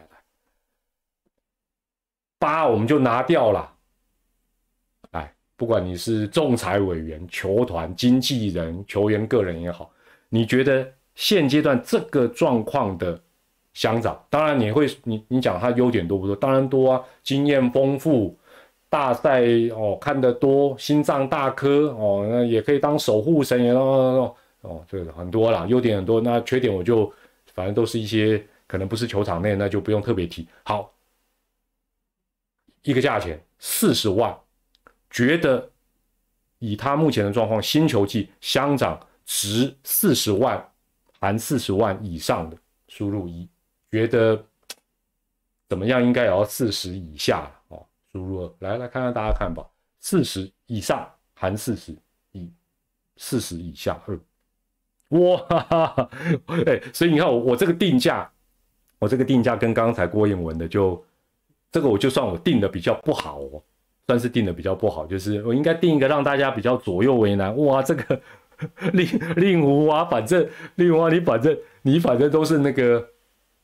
八我们就拿掉了。哎不管你是仲裁委员、球团经纪人、球员个人也好，你觉得现阶段这个状况的乡长。当然你会你你讲他优点多不多？当然多啊，经验丰富，大赛哦看得多，心脏大颗哦，那也可以当守护神，也哦哦这个很多啦，优点很多。那缺点我就反正都是一些可能不是球场内，那就不用特别提。好，一个价钱四十万，觉得以他目前的状况，新球季乡长值四十万。含四十万以上的输入一，觉得怎么样？应该也要四十以下哦。输入二，来来看看大家看吧。四十以上含四十一，四十以下二。哇哈哈，哎，所以你看我我这个定价，我这个定价跟刚才郭彦文的就这个我就算我定的比较不好哦，算是定的比较不好，就是我应该定一个让大家比较左右为难。哇，这个。令令狐啊，反正令狐啊，你反正你反正都是那个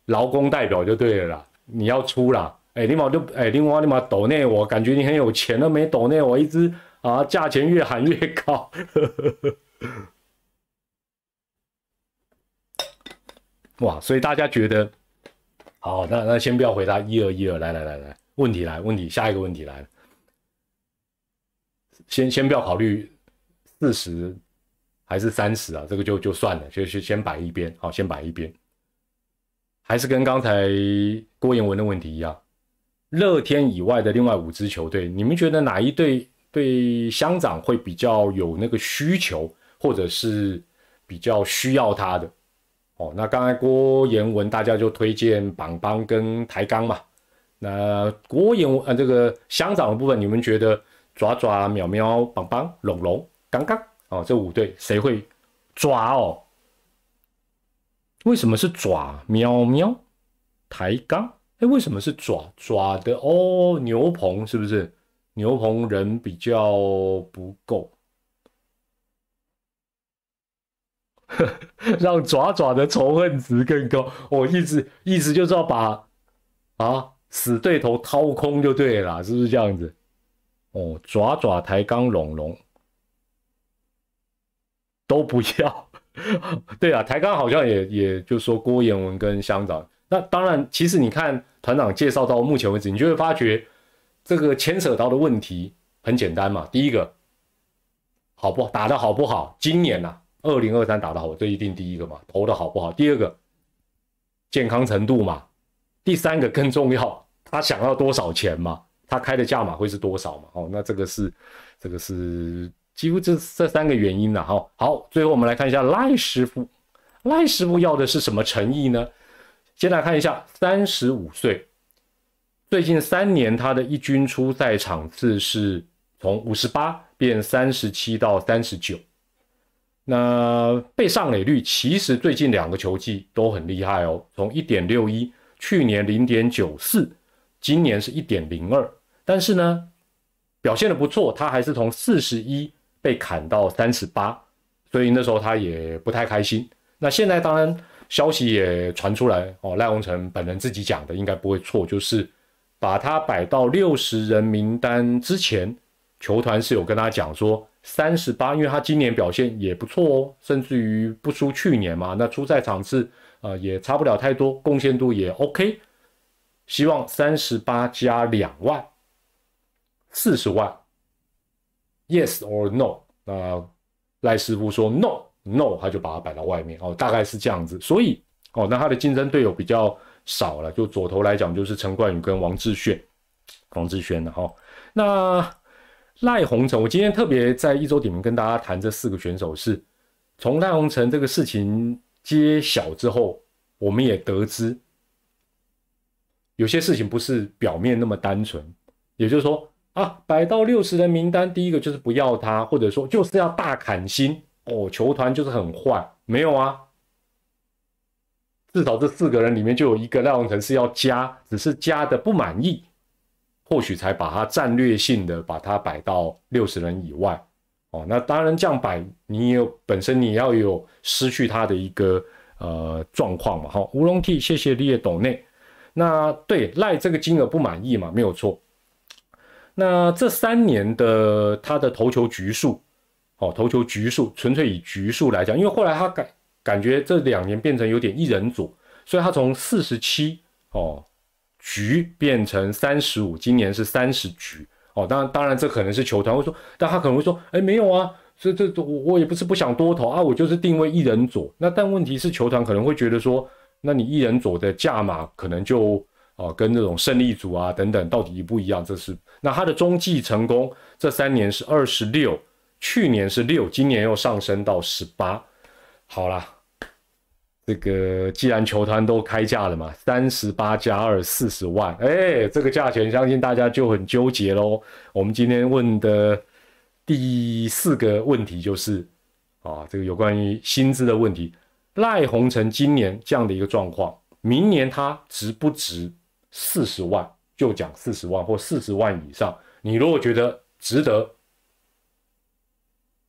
劳工代表就对了啦，你要出啦，哎，你马就哎，令狐啊，你马抖内我，感觉你很有钱了没？抖内我一直啊，价钱越喊越高，哇！所以大家觉得好，那那先不要回答一二一二，来来来来，问题来问题，下一个问题来了，先先不要考虑四十。还是三十啊，这个就就算了，就就先摆一边，好，先摆一边。还是跟刚才郭彦文的问题一样，乐天以外的另外五支球队，你们觉得哪一队对乡长会比较有那个需求，或者是比较需要他的？哦，那刚才郭彦文大家就推荐榜邦跟台钢嘛。那郭彦文呃这个乡长的部分，你们觉得爪爪、喵喵、榜邦、龙龙、刚刚？哦，这五队谁会抓哦？为什么是爪喵喵抬杠？哎，为什么是爪爪的哦？牛棚是不是牛棚人比较不够？让爪爪的仇恨值更高。我意思意思就是要把啊死对头掏空就对了，是不是这样子？哦，爪爪抬杠龙龙。都不要，对啊，台钢好像也也就说郭彦文跟乡长，那当然，其实你看团长介绍到目前为止，你就会发觉这个牵扯到的问题很简单嘛。第一个，好不打的好不好？今年呐，二零二三打的好，这一定第一个嘛。投的好不好？第二个，健康程度嘛。第三个更重要，他想要多少钱嘛？他开的价码会是多少嘛？哦，那这个是这个是。几乎这这三个原因呢，哈，好，最后我们来看一下赖师傅，赖师傅要的是什么诚意呢？先来看一下，三十五岁，最近三年他的一军出赛场次是从五十八变三十七到三十九，那被上垒率其实最近两个球季都很厉害哦，从一点六一，去年零点九四，今年是一点零二，但是呢，表现的不错，他还是从四十一。被砍到三十八，所以那时候他也不太开心。那现在当然消息也传出来哦，赖鸿成本人自己讲的应该不会错，就是把他摆到六十人名单之前，球团是有跟他讲说三十八，因为他今年表现也不错哦，甚至于不输去年嘛。那出赛场次呃也差不了太多，贡献度也 OK，希望三十八加两万，四十万。Yes or no？那赖师傅说 No，No，他就把它摆到外面哦，大概是这样子。所以哦，那他的竞争对手比较少了，就左投来讲就是陈冠宇跟王志炫，王志轩的哈。那赖鸿成，我今天特别在一周点名跟大家谈这四个选手，是从赖鸿成这个事情揭晓之后，我们也得知有些事情不是表面那么单纯，也就是说。啊，摆到六十人名单，第一个就是不要他，或者说就是要大砍薪哦。球团就是很坏，没有啊。至少这四个人里面就有一个赖鸿成是要加，只是加的不满意，或许才把他战略性的把他摆到六十人以外哦。那当然这样摆，你有本身你要有失去他的一个呃状况嘛。好，吴龙 T，谢谢列董内。那对赖这个金额不满意嘛？没有错。那这三年的他的投球局数，哦，投球局数纯粹以局数来讲，因为后来他感感觉这两年变成有点一人左，所以他从四十七哦局变成三十五，今年是三十局哦。当然，当然这可能是球团会说，但他可能会说，哎，没有啊，这这我我也不是不想多投啊，我就是定位一人左。那但问题是，球团可能会觉得说，那你一人左的价码可能就哦跟那种胜利组啊等等到底一不一样。这是那他的中继成功这三年是二十六，去年是六，今年又上升到十八。好啦。这个既然球团都开价了嘛，三十八加二四十万，哎，这个价钱相信大家就很纠结喽。我们今天问的第四个问题就是，啊，这个有关于薪资的问题，赖鸿成今年这样的一个状况，明年他值不值四十万？就讲四十万或四十万以上，你如果觉得值得，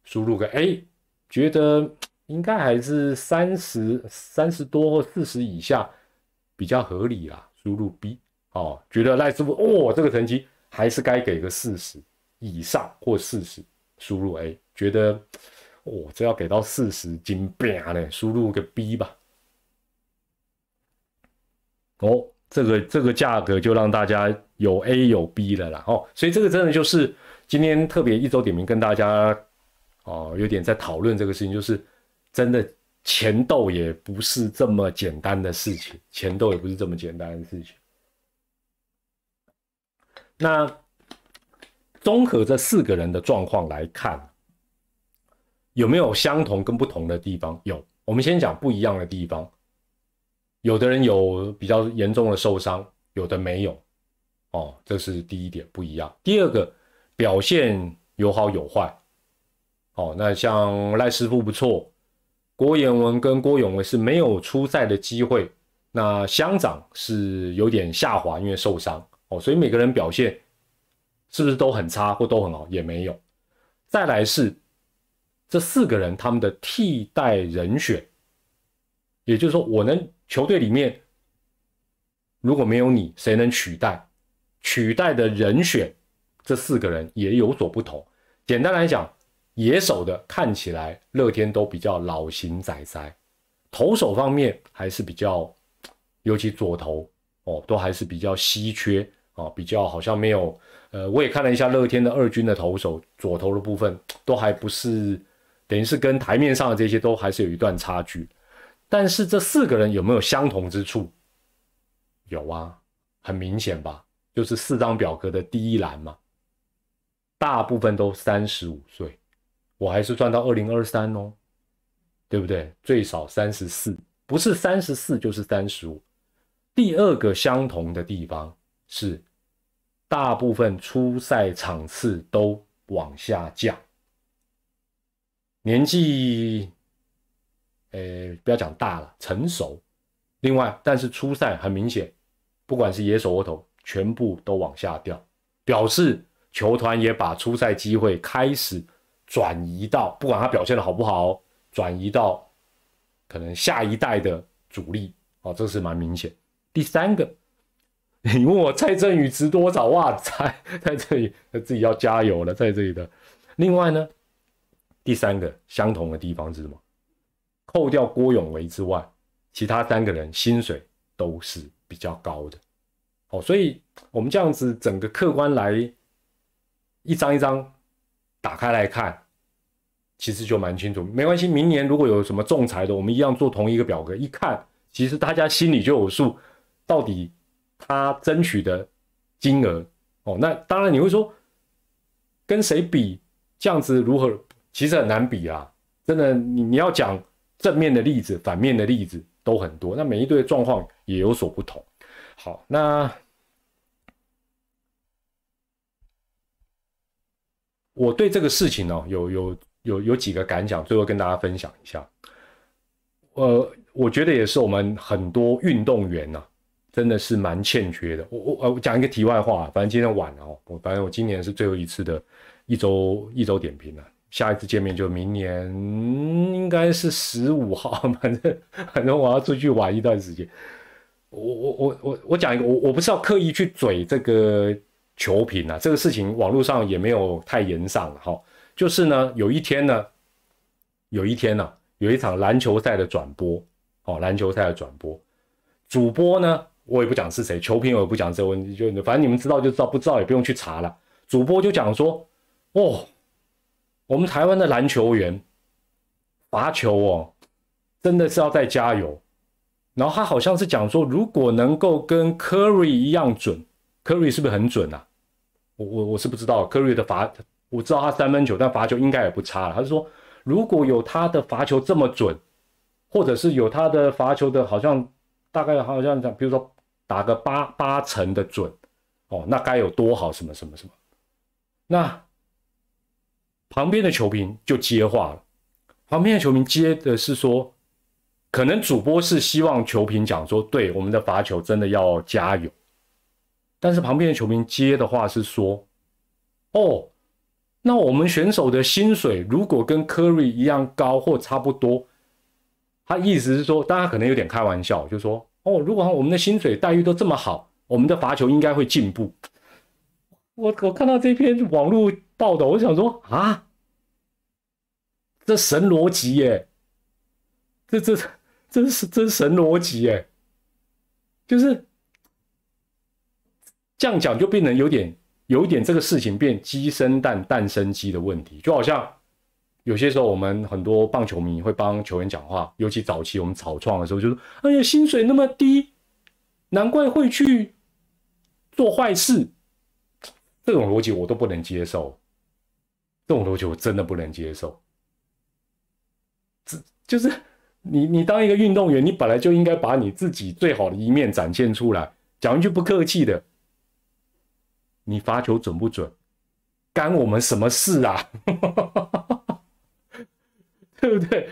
输入个 A，觉得。应该还是三十三十多或四十以下比较合理啦。输入 B 哦，觉得赖师傅哦，这个成绩还是该给个四十以上或四十。输入 A，觉得哦，这要给到四十金饼呢。输入个 B 吧。哦，这个这个价格就让大家有 A 有 B 了啦。哦，所以这个真的就是今天特别一周点名跟大家哦，有点在讨论这个事情，就是。真的钱斗也不是这么简单的事情，钱斗也不是这么简单的事情。那综合这四个人的状况来看，有没有相同跟不同的地方？有。我们先讲不一样的地方。有的人有比较严重的受伤，有的没有。哦，这是第一点不一样。第二个表现有好有坏。哦，那像赖师傅不错。郭彦文跟郭永维是没有出赛的机会，那乡长是有点下滑，因为受伤哦，所以每个人表现是不是都很差或都很好？也没有。再来是这四个人他们的替代人选，也就是说，我能球队里面如果没有你，谁能取代？取代的人选，这四个人也有所不同。简单来讲。野手的看起来乐天都比较老型仔仔，投手方面还是比较，尤其左投哦，都还是比较稀缺啊，比较好像没有。呃，我也看了一下乐天的二军的投手，左投的部分都还不是，等于是跟台面上的这些都还是有一段差距。但是这四个人有没有相同之处？有啊，很明显吧，就是四张表格的第一栏嘛，大部分都三十五岁。我还是赚到二零二三哦，对不对？最少三十四，不是三十四就是三十五。第二个相同的地方是，大部分初赛场次都往下降，年纪，呃，不要讲大了，成熟。另外，但是初赛很明显，不管是野手或投，全部都往下掉，表示球团也把初赛机会开始。转移到不管他表现的好不好，转移到可能下一代的主力哦，这是蛮明显。第三个，你问我蔡振宇值多少？哇，蔡在这里自己要加油了，在这里的。另外呢，第三个相同的地方是什么？扣掉郭永维之外，其他三个人薪水都是比较高的。哦，所以我们这样子整个客观来一张一张。打开来看，其实就蛮清楚。没关系，明年如果有什么仲裁的，我们一样做同一个表格。一看，其实大家心里就有数，到底他争取的金额哦。那当然你会说，跟谁比这样子如何？其实很难比啊，真的。你你要讲正面的例子，反面的例子都很多。那每一队的状况也有所不同。好，那。我对这个事情呢，有有有有几个感想，最后跟大家分享一下。呃，我觉得也是我们很多运动员呐，真的是蛮欠缺的。我我我讲一个题外话，反正今天晚了哦，我反正我今年是最后一次的一周一周点评了，下一次见面就明年应该是十五号，反正反正我要出去玩一段时间。我我我我我讲一个，我我不是要刻意去嘴这个。球评啊，这个事情网络上也没有太严上了哈。就是呢，有一天呢，有一天呢，有一场篮球赛的转播，哦，篮球赛的转播，主播呢，我也不讲是谁，球评我也不讲这个问题，就反正你们知道就知道，不知道也不用去查了。主播就讲说，哦，我们台湾的篮球员罚球哦，真的是要再加油。然后他好像是讲说，如果能够跟库里一样准库里是不是很准啊？我我我是不知道 Curry 的罚，我知道他三分球，但罚球应该也不差了。他是说，如果有他的罚球这么准，或者是有他的罚球的，好像大概好像讲，比如说打个八八成的准，哦，那该有多好？什么什么什么？那旁边的球评就接话了，旁边的球评接的是说。可能主播是希望球评讲说，对我们的罚球真的要加油，但是旁边的球评接的话是说，哦，那我们选手的薪水如果跟 Curry 一样高或差不多，他意思是说，大家可能有点开玩笑，就说，哦，如果我们的薪水待遇都这么好，我们的罚球应该会进步。我我看到这篇网络报道，我想说啊，这神逻辑耶，这这。这是真神逻辑耶，就是这样讲就变成有点有一点这个事情变鸡生蛋蛋生鸡的问题，就好像有些时候我们很多棒球迷会帮球员讲话，尤其早期我们草创的时候，就说：“哎呀，薪水那么低，难怪会去做坏事。”这种逻辑我都不能接受，这种逻辑我真的不能接受，这就是。你你当一个运动员，你本来就应该把你自己最好的一面展现出来。讲一句不客气的，你罚球准不准，干我们什么事啊？对不对？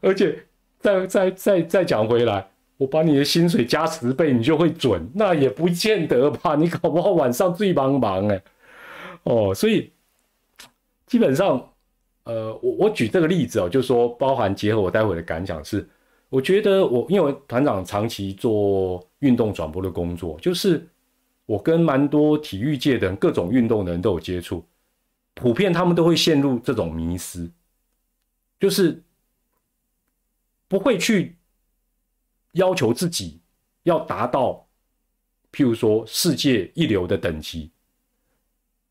而且再再再再讲回来，我把你的薪水加十倍，你就会准？那也不见得吧？你搞不好晚上最帮忙哎。哦，所以基本上。呃，我我举这个例子哦，就是说，包含结合我待会的感想是，我觉得我因为团长长期做运动转播的工作，就是我跟蛮多体育界的各种运动的人都有接触，普遍他们都会陷入这种迷失，就是不会去要求自己要达到，譬如说世界一流的等级，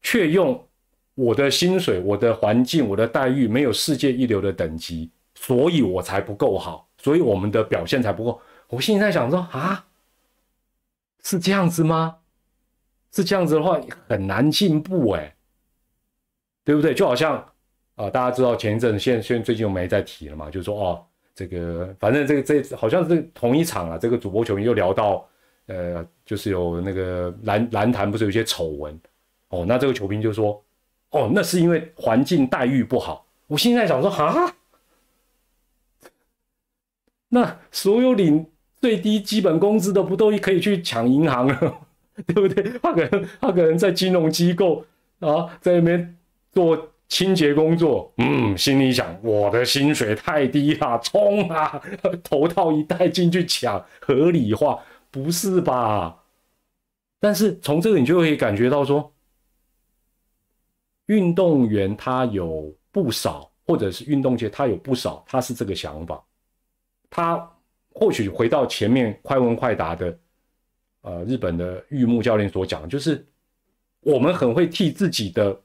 却用。我的薪水、我的环境、我的待遇没有世界一流的等级，所以我才不够好，所以我们的表现才不够。我心里在想说啊，是这样子吗？是这样子的话，很难进步哎，对不对？就好像啊，大家知道前一阵，现现最近我没在提了嘛，就是说哦，这个反正这个这好像是同一场啊，这个主播球员又聊到，呃，就是有那个篮篮坛不是有一些丑闻哦，那这个球评就说。哦，那是因为环境待遇不好。我现在想说，哈，那所有领最低基本工资的不都可以去抢银行了，对不对？他可能他可能在金融机构啊，在那边做清洁工作，嗯，心里想，我的薪水太低了，冲啊，头套一戴进去抢，合理化，不是吧？但是从这个你就可以感觉到说。运动员他有不少，或者是运动界他有不少，他是这个想法。他或许回到前面快问快答的，呃，日本的玉木教练所讲，就是我们很会替自己的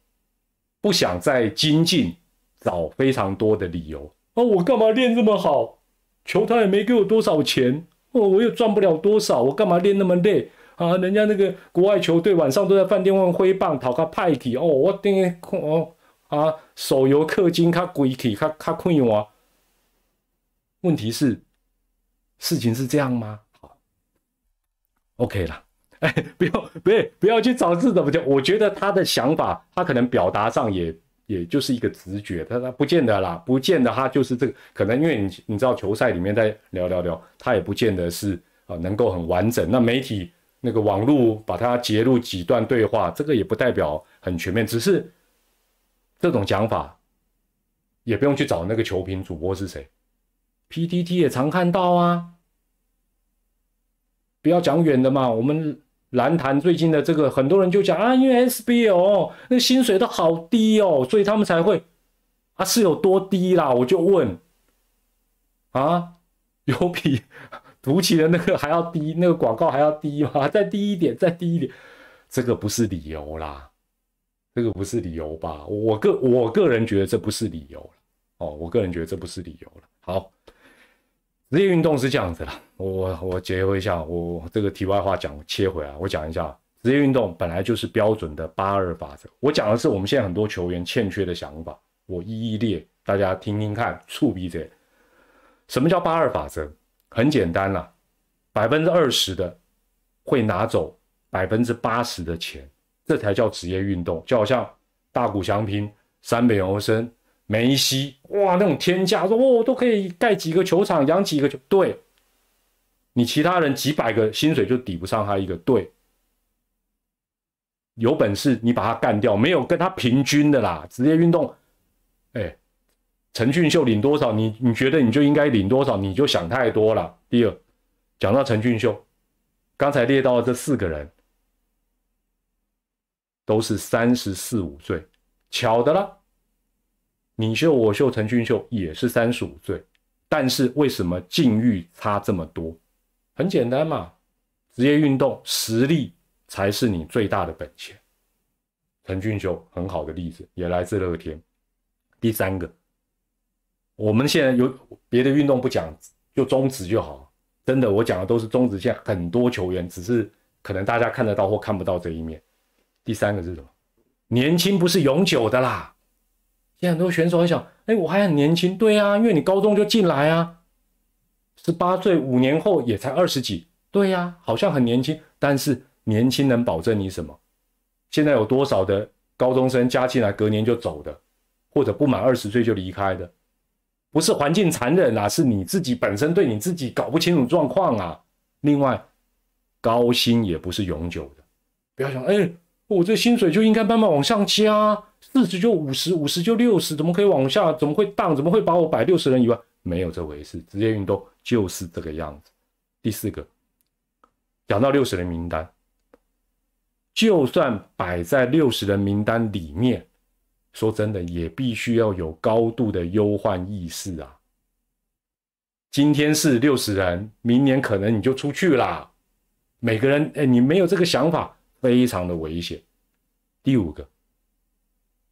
不想再精进找非常多的理由。哦，我干嘛练这么好？球他也没给我多少钱，哦，我又赚不了多少，我干嘛练那么累？啊，人家那个国外球队晚上都在饭店玩挥棒，讨个派体哦。我等于哦啊，手游氪金卡贵体卡卡困我。问题是，事情是这样吗？，OK 了。哎，不要，不要，不要去找字怎么讲。我觉得他的想法，他可能表达上也也就是一个直觉，他他不见得啦，不见得他就是这个。可能因为你你知道球赛里面在聊聊聊，他也不见得是啊能够很完整。那媒体。那个网络把它截录几段对话，这个也不代表很全面，只是这种讲法，也不用去找那个球评主播是谁，PTT 也常看到啊。不要讲远的嘛，我们蓝坛最近的这个很多人就讲啊，因为 SBL 那薪水都好低哦，所以他们才会啊是有多低啦？我就问啊，有比。读起的那个还要低，那个广告还要低吗？再低一点，再低一点，这个不是理由啦，这个不是理由吧？我个我个人觉得这不是理由。哦，我个人觉得这不是理由了。好，职业运动是这样子啦，我我结合一下，我这个题外话讲切回来，我讲一下，职业运动本来就是标准的八二法则。我讲的是我们现在很多球员欠缺的想法，我一一列，大家听听看，触鼻者。什么叫八二法则？很简单啦，百分之二十的会拿走百分之八十的钱，这才叫职业运动。就好像大谷翔平、三本欧森。梅西哇，那种天价说哦，都可以盖几个球场，养几个球队。你其他人几百个薪水就抵不上他一个队。有本事你把他干掉，没有跟他平均的啦。职业运动，哎，陈俊秀领多少？你你觉得你就应该领多少？你就想太多了。第二，讲到陈俊秀，刚才列到这四个人，都是三十四五岁，巧的了。你秀我秀陈俊秀也是三十五岁，但是为什么境遇差这么多？很简单嘛，职业运动实力才是你最大的本钱。陈俊秀很好的例子，也来自乐天。第三个，我们现在有别的运动不讲，就中职就好。真的，我讲的都是中职，现在很多球员只是可能大家看得到或看不到这一面。第三个是什么？年轻不是永久的啦。现在很多选手会想：哎，我还很年轻，对呀，因为你高中就进来啊，十八岁，五年后也才二十几，对呀，好像很年轻，但是年轻能保证你什么？现在有多少的高中生加进来，隔年就走的，或者不满二十岁就离开的？不是环境残忍啊，是你自己本身对你自己搞不清楚状况啊。另外，高薪也不是永久的，不要想，哎，我这薪水就应该慢慢往上加。四十就五十，五十就六十，怎么可以往下？怎么会荡？怎么会把我摆六十人以外？没有这回事，职业运动就是这个样子。第四个，讲到六十人名单，就算摆在六十人名单里面，说真的，也必须要有高度的忧患意识啊。今天是六十人，明年可能你就出去啦。每个人，哎，你没有这个想法，非常的危险。第五个。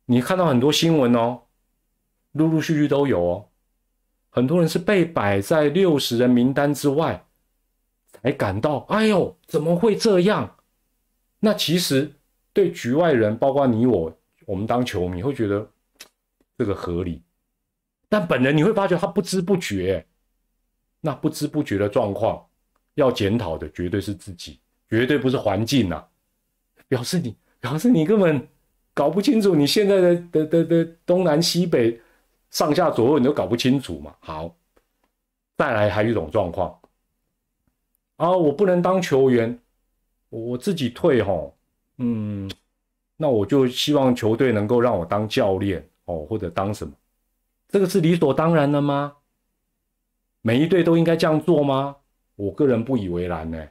你看到很多新闻哦，陆陆续续都有哦，很多人是被摆在六十人名单之外，才感到哎呦怎么会这样？那其实对局外人，包括你我，我们当球迷会觉得这个合理，但本人你会发觉他不知不觉，那不知不觉的状况，要检讨的绝对是自己，绝对不是环境呐，表示你表示你根本。搞不清楚你现在的的的的东南西北上下左右你都搞不清楚嘛？好，再来还有一种状况啊，我不能当球员，我自己退吼，嗯，那我就希望球队能够让我当教练哦，或者当什么？这个是理所当然的吗？每一队都应该这样做吗？我个人不以为然呢。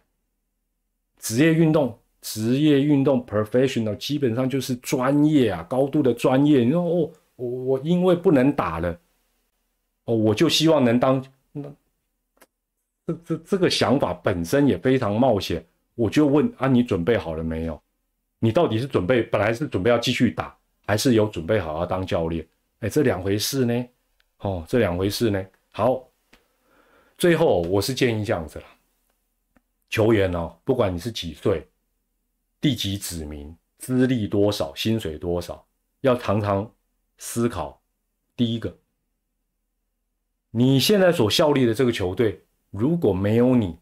职业运动。职业运动 professional 基本上就是专业啊，高度的专业。你说哦，我我因为不能打了，哦，我就希望能当那这这这个想法本身也非常冒险。我就问啊，你准备好了没有？你到底是准备本来是准备要继续打，还是有准备好要当教练？哎，这两回事呢。哦，这两回事呢。好，最后我是建议这样子了，球员哦，不管你是几岁。地级指名，资历多少，薪水多少，要常常思考。第一个，你现在所效力的这个球队，如果没有你，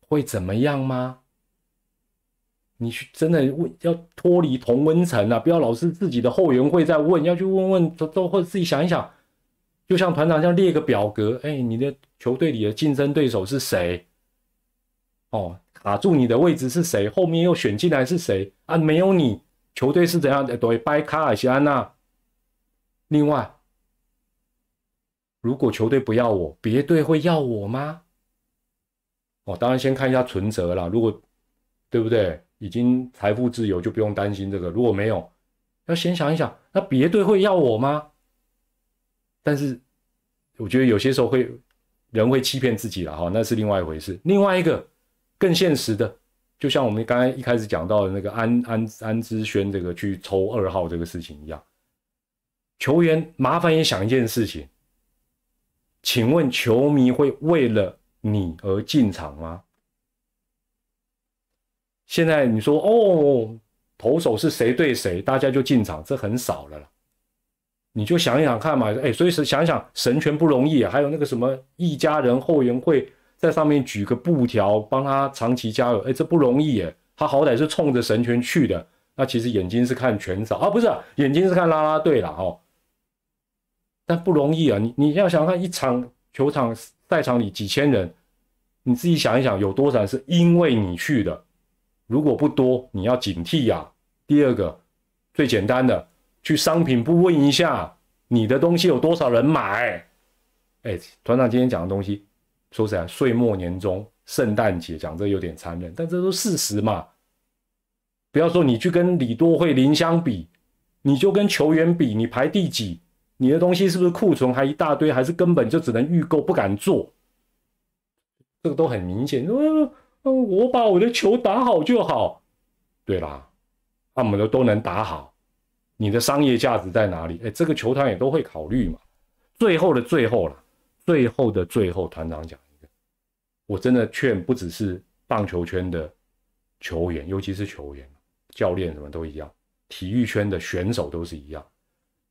会怎么样吗？你去真的问，要脱离同温层啊！不要老是自己的后援会在问，要去问问都都或者自己想一想。就像团长这样列个表格，哎，你的球队里的竞争对手是谁？哦。卡住你的位置是谁？后面又选进来是谁啊？没有你，球队是怎样的？对，掰卡尔西安娜。另外，如果球队不要我，别队会要我吗？哦，当然先看一下存折啦。如果对不对？已经财富自由，就不用担心这个。如果没有，要先想一想，那别队会要我吗？但是我觉得有些时候会。人会欺骗自己了哈，那是另外一回事。另外一个更现实的，就像我们刚才一开始讲到的那个安安安之轩这个去抽二号这个事情一样，球员麻烦也想一件事情，请问球迷会为了你而进场吗？现在你说哦，投手是谁对谁，大家就进场，这很少了了。你就想一想看嘛，哎，所以是想想神权不容易啊，还有那个什么一家人后援会在上面举个布条帮他长期加油，哎，这不容易耶。他好歹是冲着神权去的，那其实眼睛是看拳手啊，不是眼睛是看啦啦队了哦。但不容易啊，你你要想看一场球场赛场里几千人，你自己想一想，有多少人是因为你去的？如果不多，你要警惕呀。第二个，最简单的。去商品部问一下，你的东西有多少人买？哎，团长今天讲的东西，说实在，岁末年终、圣诞节讲这有点残忍，但这都事实嘛。不要说你去跟李多惠、林香比，你就跟球员比，你排第几？你的东西是不是库存还一大堆，还是根本就只能预购，不敢做？这个都很明显。嗯嗯，我把我的球打好就好。对啦，那我们的都能打好。你的商业价值在哪里？哎，这个球团也都会考虑嘛。最后的最后了，最后的最后，团长讲一个，我真的劝不只是棒球圈的球员，尤其是球员、教练什么都一样，体育圈的选手都是一样。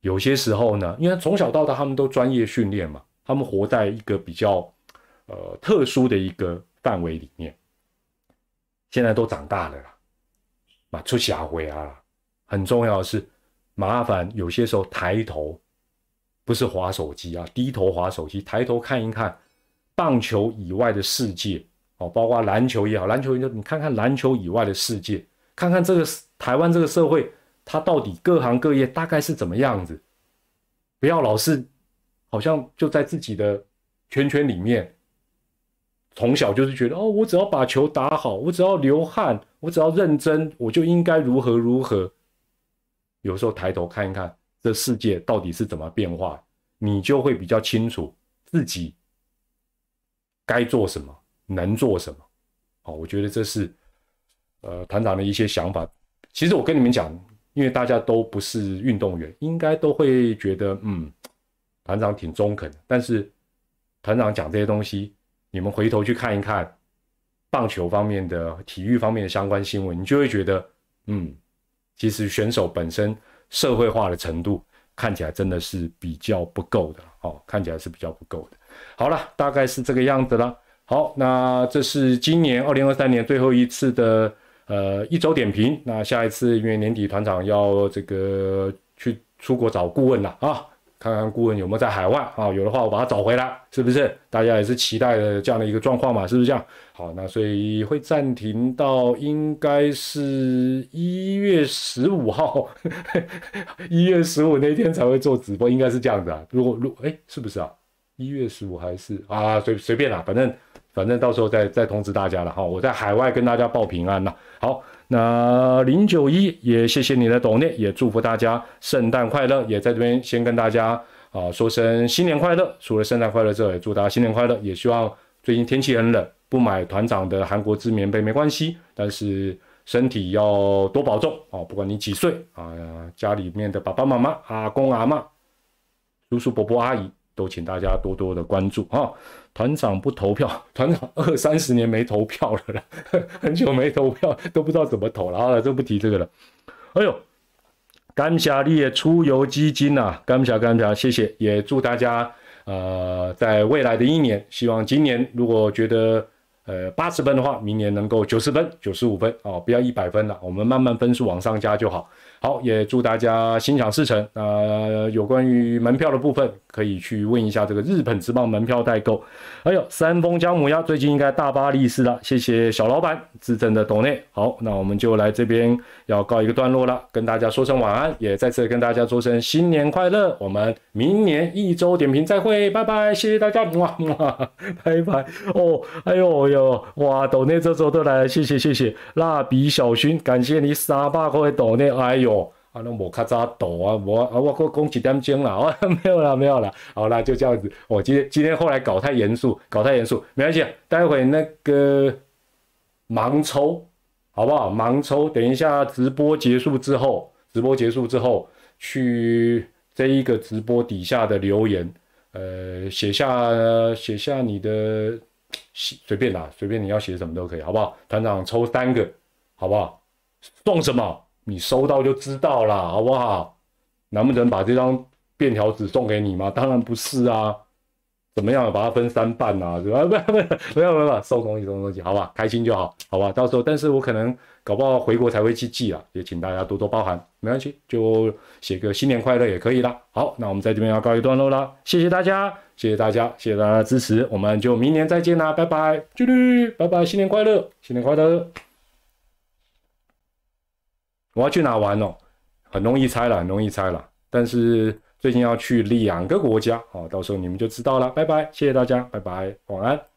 有些时候呢，因为从小到大他们都专业训练嘛，他们活在一个比较呃特殊的一个范围里面。现在都长大了啦，嘛出下回啊。很重要的是。麻烦有些时候抬头，不是划手机啊，低头划手机，抬头看一看棒球以外的世界哦，包括篮球也好，篮球就你看看篮球以外的世界，看看这个台湾这个社会，它到底各行各业大概是怎么样子？不要老是好像就在自己的圈圈里面，从小就是觉得哦，我只要把球打好，我只要流汗，我只要认真，我就应该如何如何。有时候抬头看一看这世界到底是怎么变化，你就会比较清楚自己该做什么，能做什么。好，我觉得这是呃团长的一些想法。其实我跟你们讲，因为大家都不是运动员，应该都会觉得嗯，团长挺中肯。但是团长讲这些东西，你们回头去看一看棒球方面的、体育方面的相关新闻，你就会觉得嗯。其实选手本身社会化的程度看起来真的是比较不够的哦，看起来是比较不够的。好了，大概是这个样子了。好，那这是今年二零二三年最后一次的呃一周点评。那下一次因为年底团长要这个去出国找顾问了啊。看看顾问有没有在海外啊？有的话我把他找回来，是不是？大家也是期待的这样的一个状况嘛？是不是这样？好，那所以会暂停到应该是一月十五号，一月十五那天才会做直播，应该是这样子啊。如果如哎，是不是啊？一月十五还是啊？随随便啦，反正反正到时候再再通知大家了哈。我在海外跟大家报平安了。好。那零九一也谢谢你的懂念，也祝福大家圣诞快乐，也在这边先跟大家啊说声新年快乐。除了圣诞快乐之外，也祝大家新年快乐。也希望最近天气很冷，不买团长的韩国制棉被没关系，但是身体要多保重啊！不管你几岁啊，家里面的爸爸妈妈、阿公阿妈、叔叔伯伯、阿姨。都请大家多多的关注啊！团长不投票，团长二三十年没投票了，很久没投票，都不知道怎么投了好了！就不提这个了。哎呦，感谢你的出游基金呐，感谢感谢，谢谢！也祝大家呃，在未来的一年，希望今年如果觉得呃八十分的话，明年能够九十分、九十五分哦，不要一百分了，我们慢慢分数往上加就好。好，也祝大家心想事成。那有关于门票的部分，可以去问一下这个日本职棒门票代购。哎呦三丰姜母鸭最近应该大发利市了，谢谢小老板自证的斗内。好，那我们就来这边要告一个段落了，跟大家说声晚安，也再次跟大家说声新年快乐。我们明年一周点评再会，拜拜，谢谢大家，哇哇，拜拜。哦，哎呦呦，哇，斗内这周都来了，谢谢谢谢。蜡笔小薰，感谢你三百块的斗内，哎呦。啊，那我咔嚓抖啊，我啊我过恭喜点钟了，啊，没有了没有了，好啦，就这样子。我今天今天后来搞太严肃，搞太严肃，没关系，待会那个盲抽好不好？盲抽，等一下直播结束之后，直播结束之后去这一个直播底下的留言，呃，写下写下你的随便啦，随便你要写什么都可以，好不好？团长抽三个，好不好？送什么？你收到就知道了，好不好？难不成把这张便条纸送给你吗？当然不是啊，怎么样把它分三半啊？是吧？不不不要不要收东西收东西，好吧？开心就好，好吧？到时候，但是我可能搞不好回国才会去寄啊，也请大家多多包涵，没关系，就写个新年快乐也可以啦。好，那我们在这边要告一段落了，谢谢大家，谢谢大家，谢谢大家的支持，我们就明年再见啦，拜拜，啾噜，拜拜，新年快乐，新年快乐。我要去哪玩哦？很容易猜了，很容易猜了。但是最近要去两个国家，好，到时候你们就知道了。拜拜，谢谢大家，拜拜，晚安。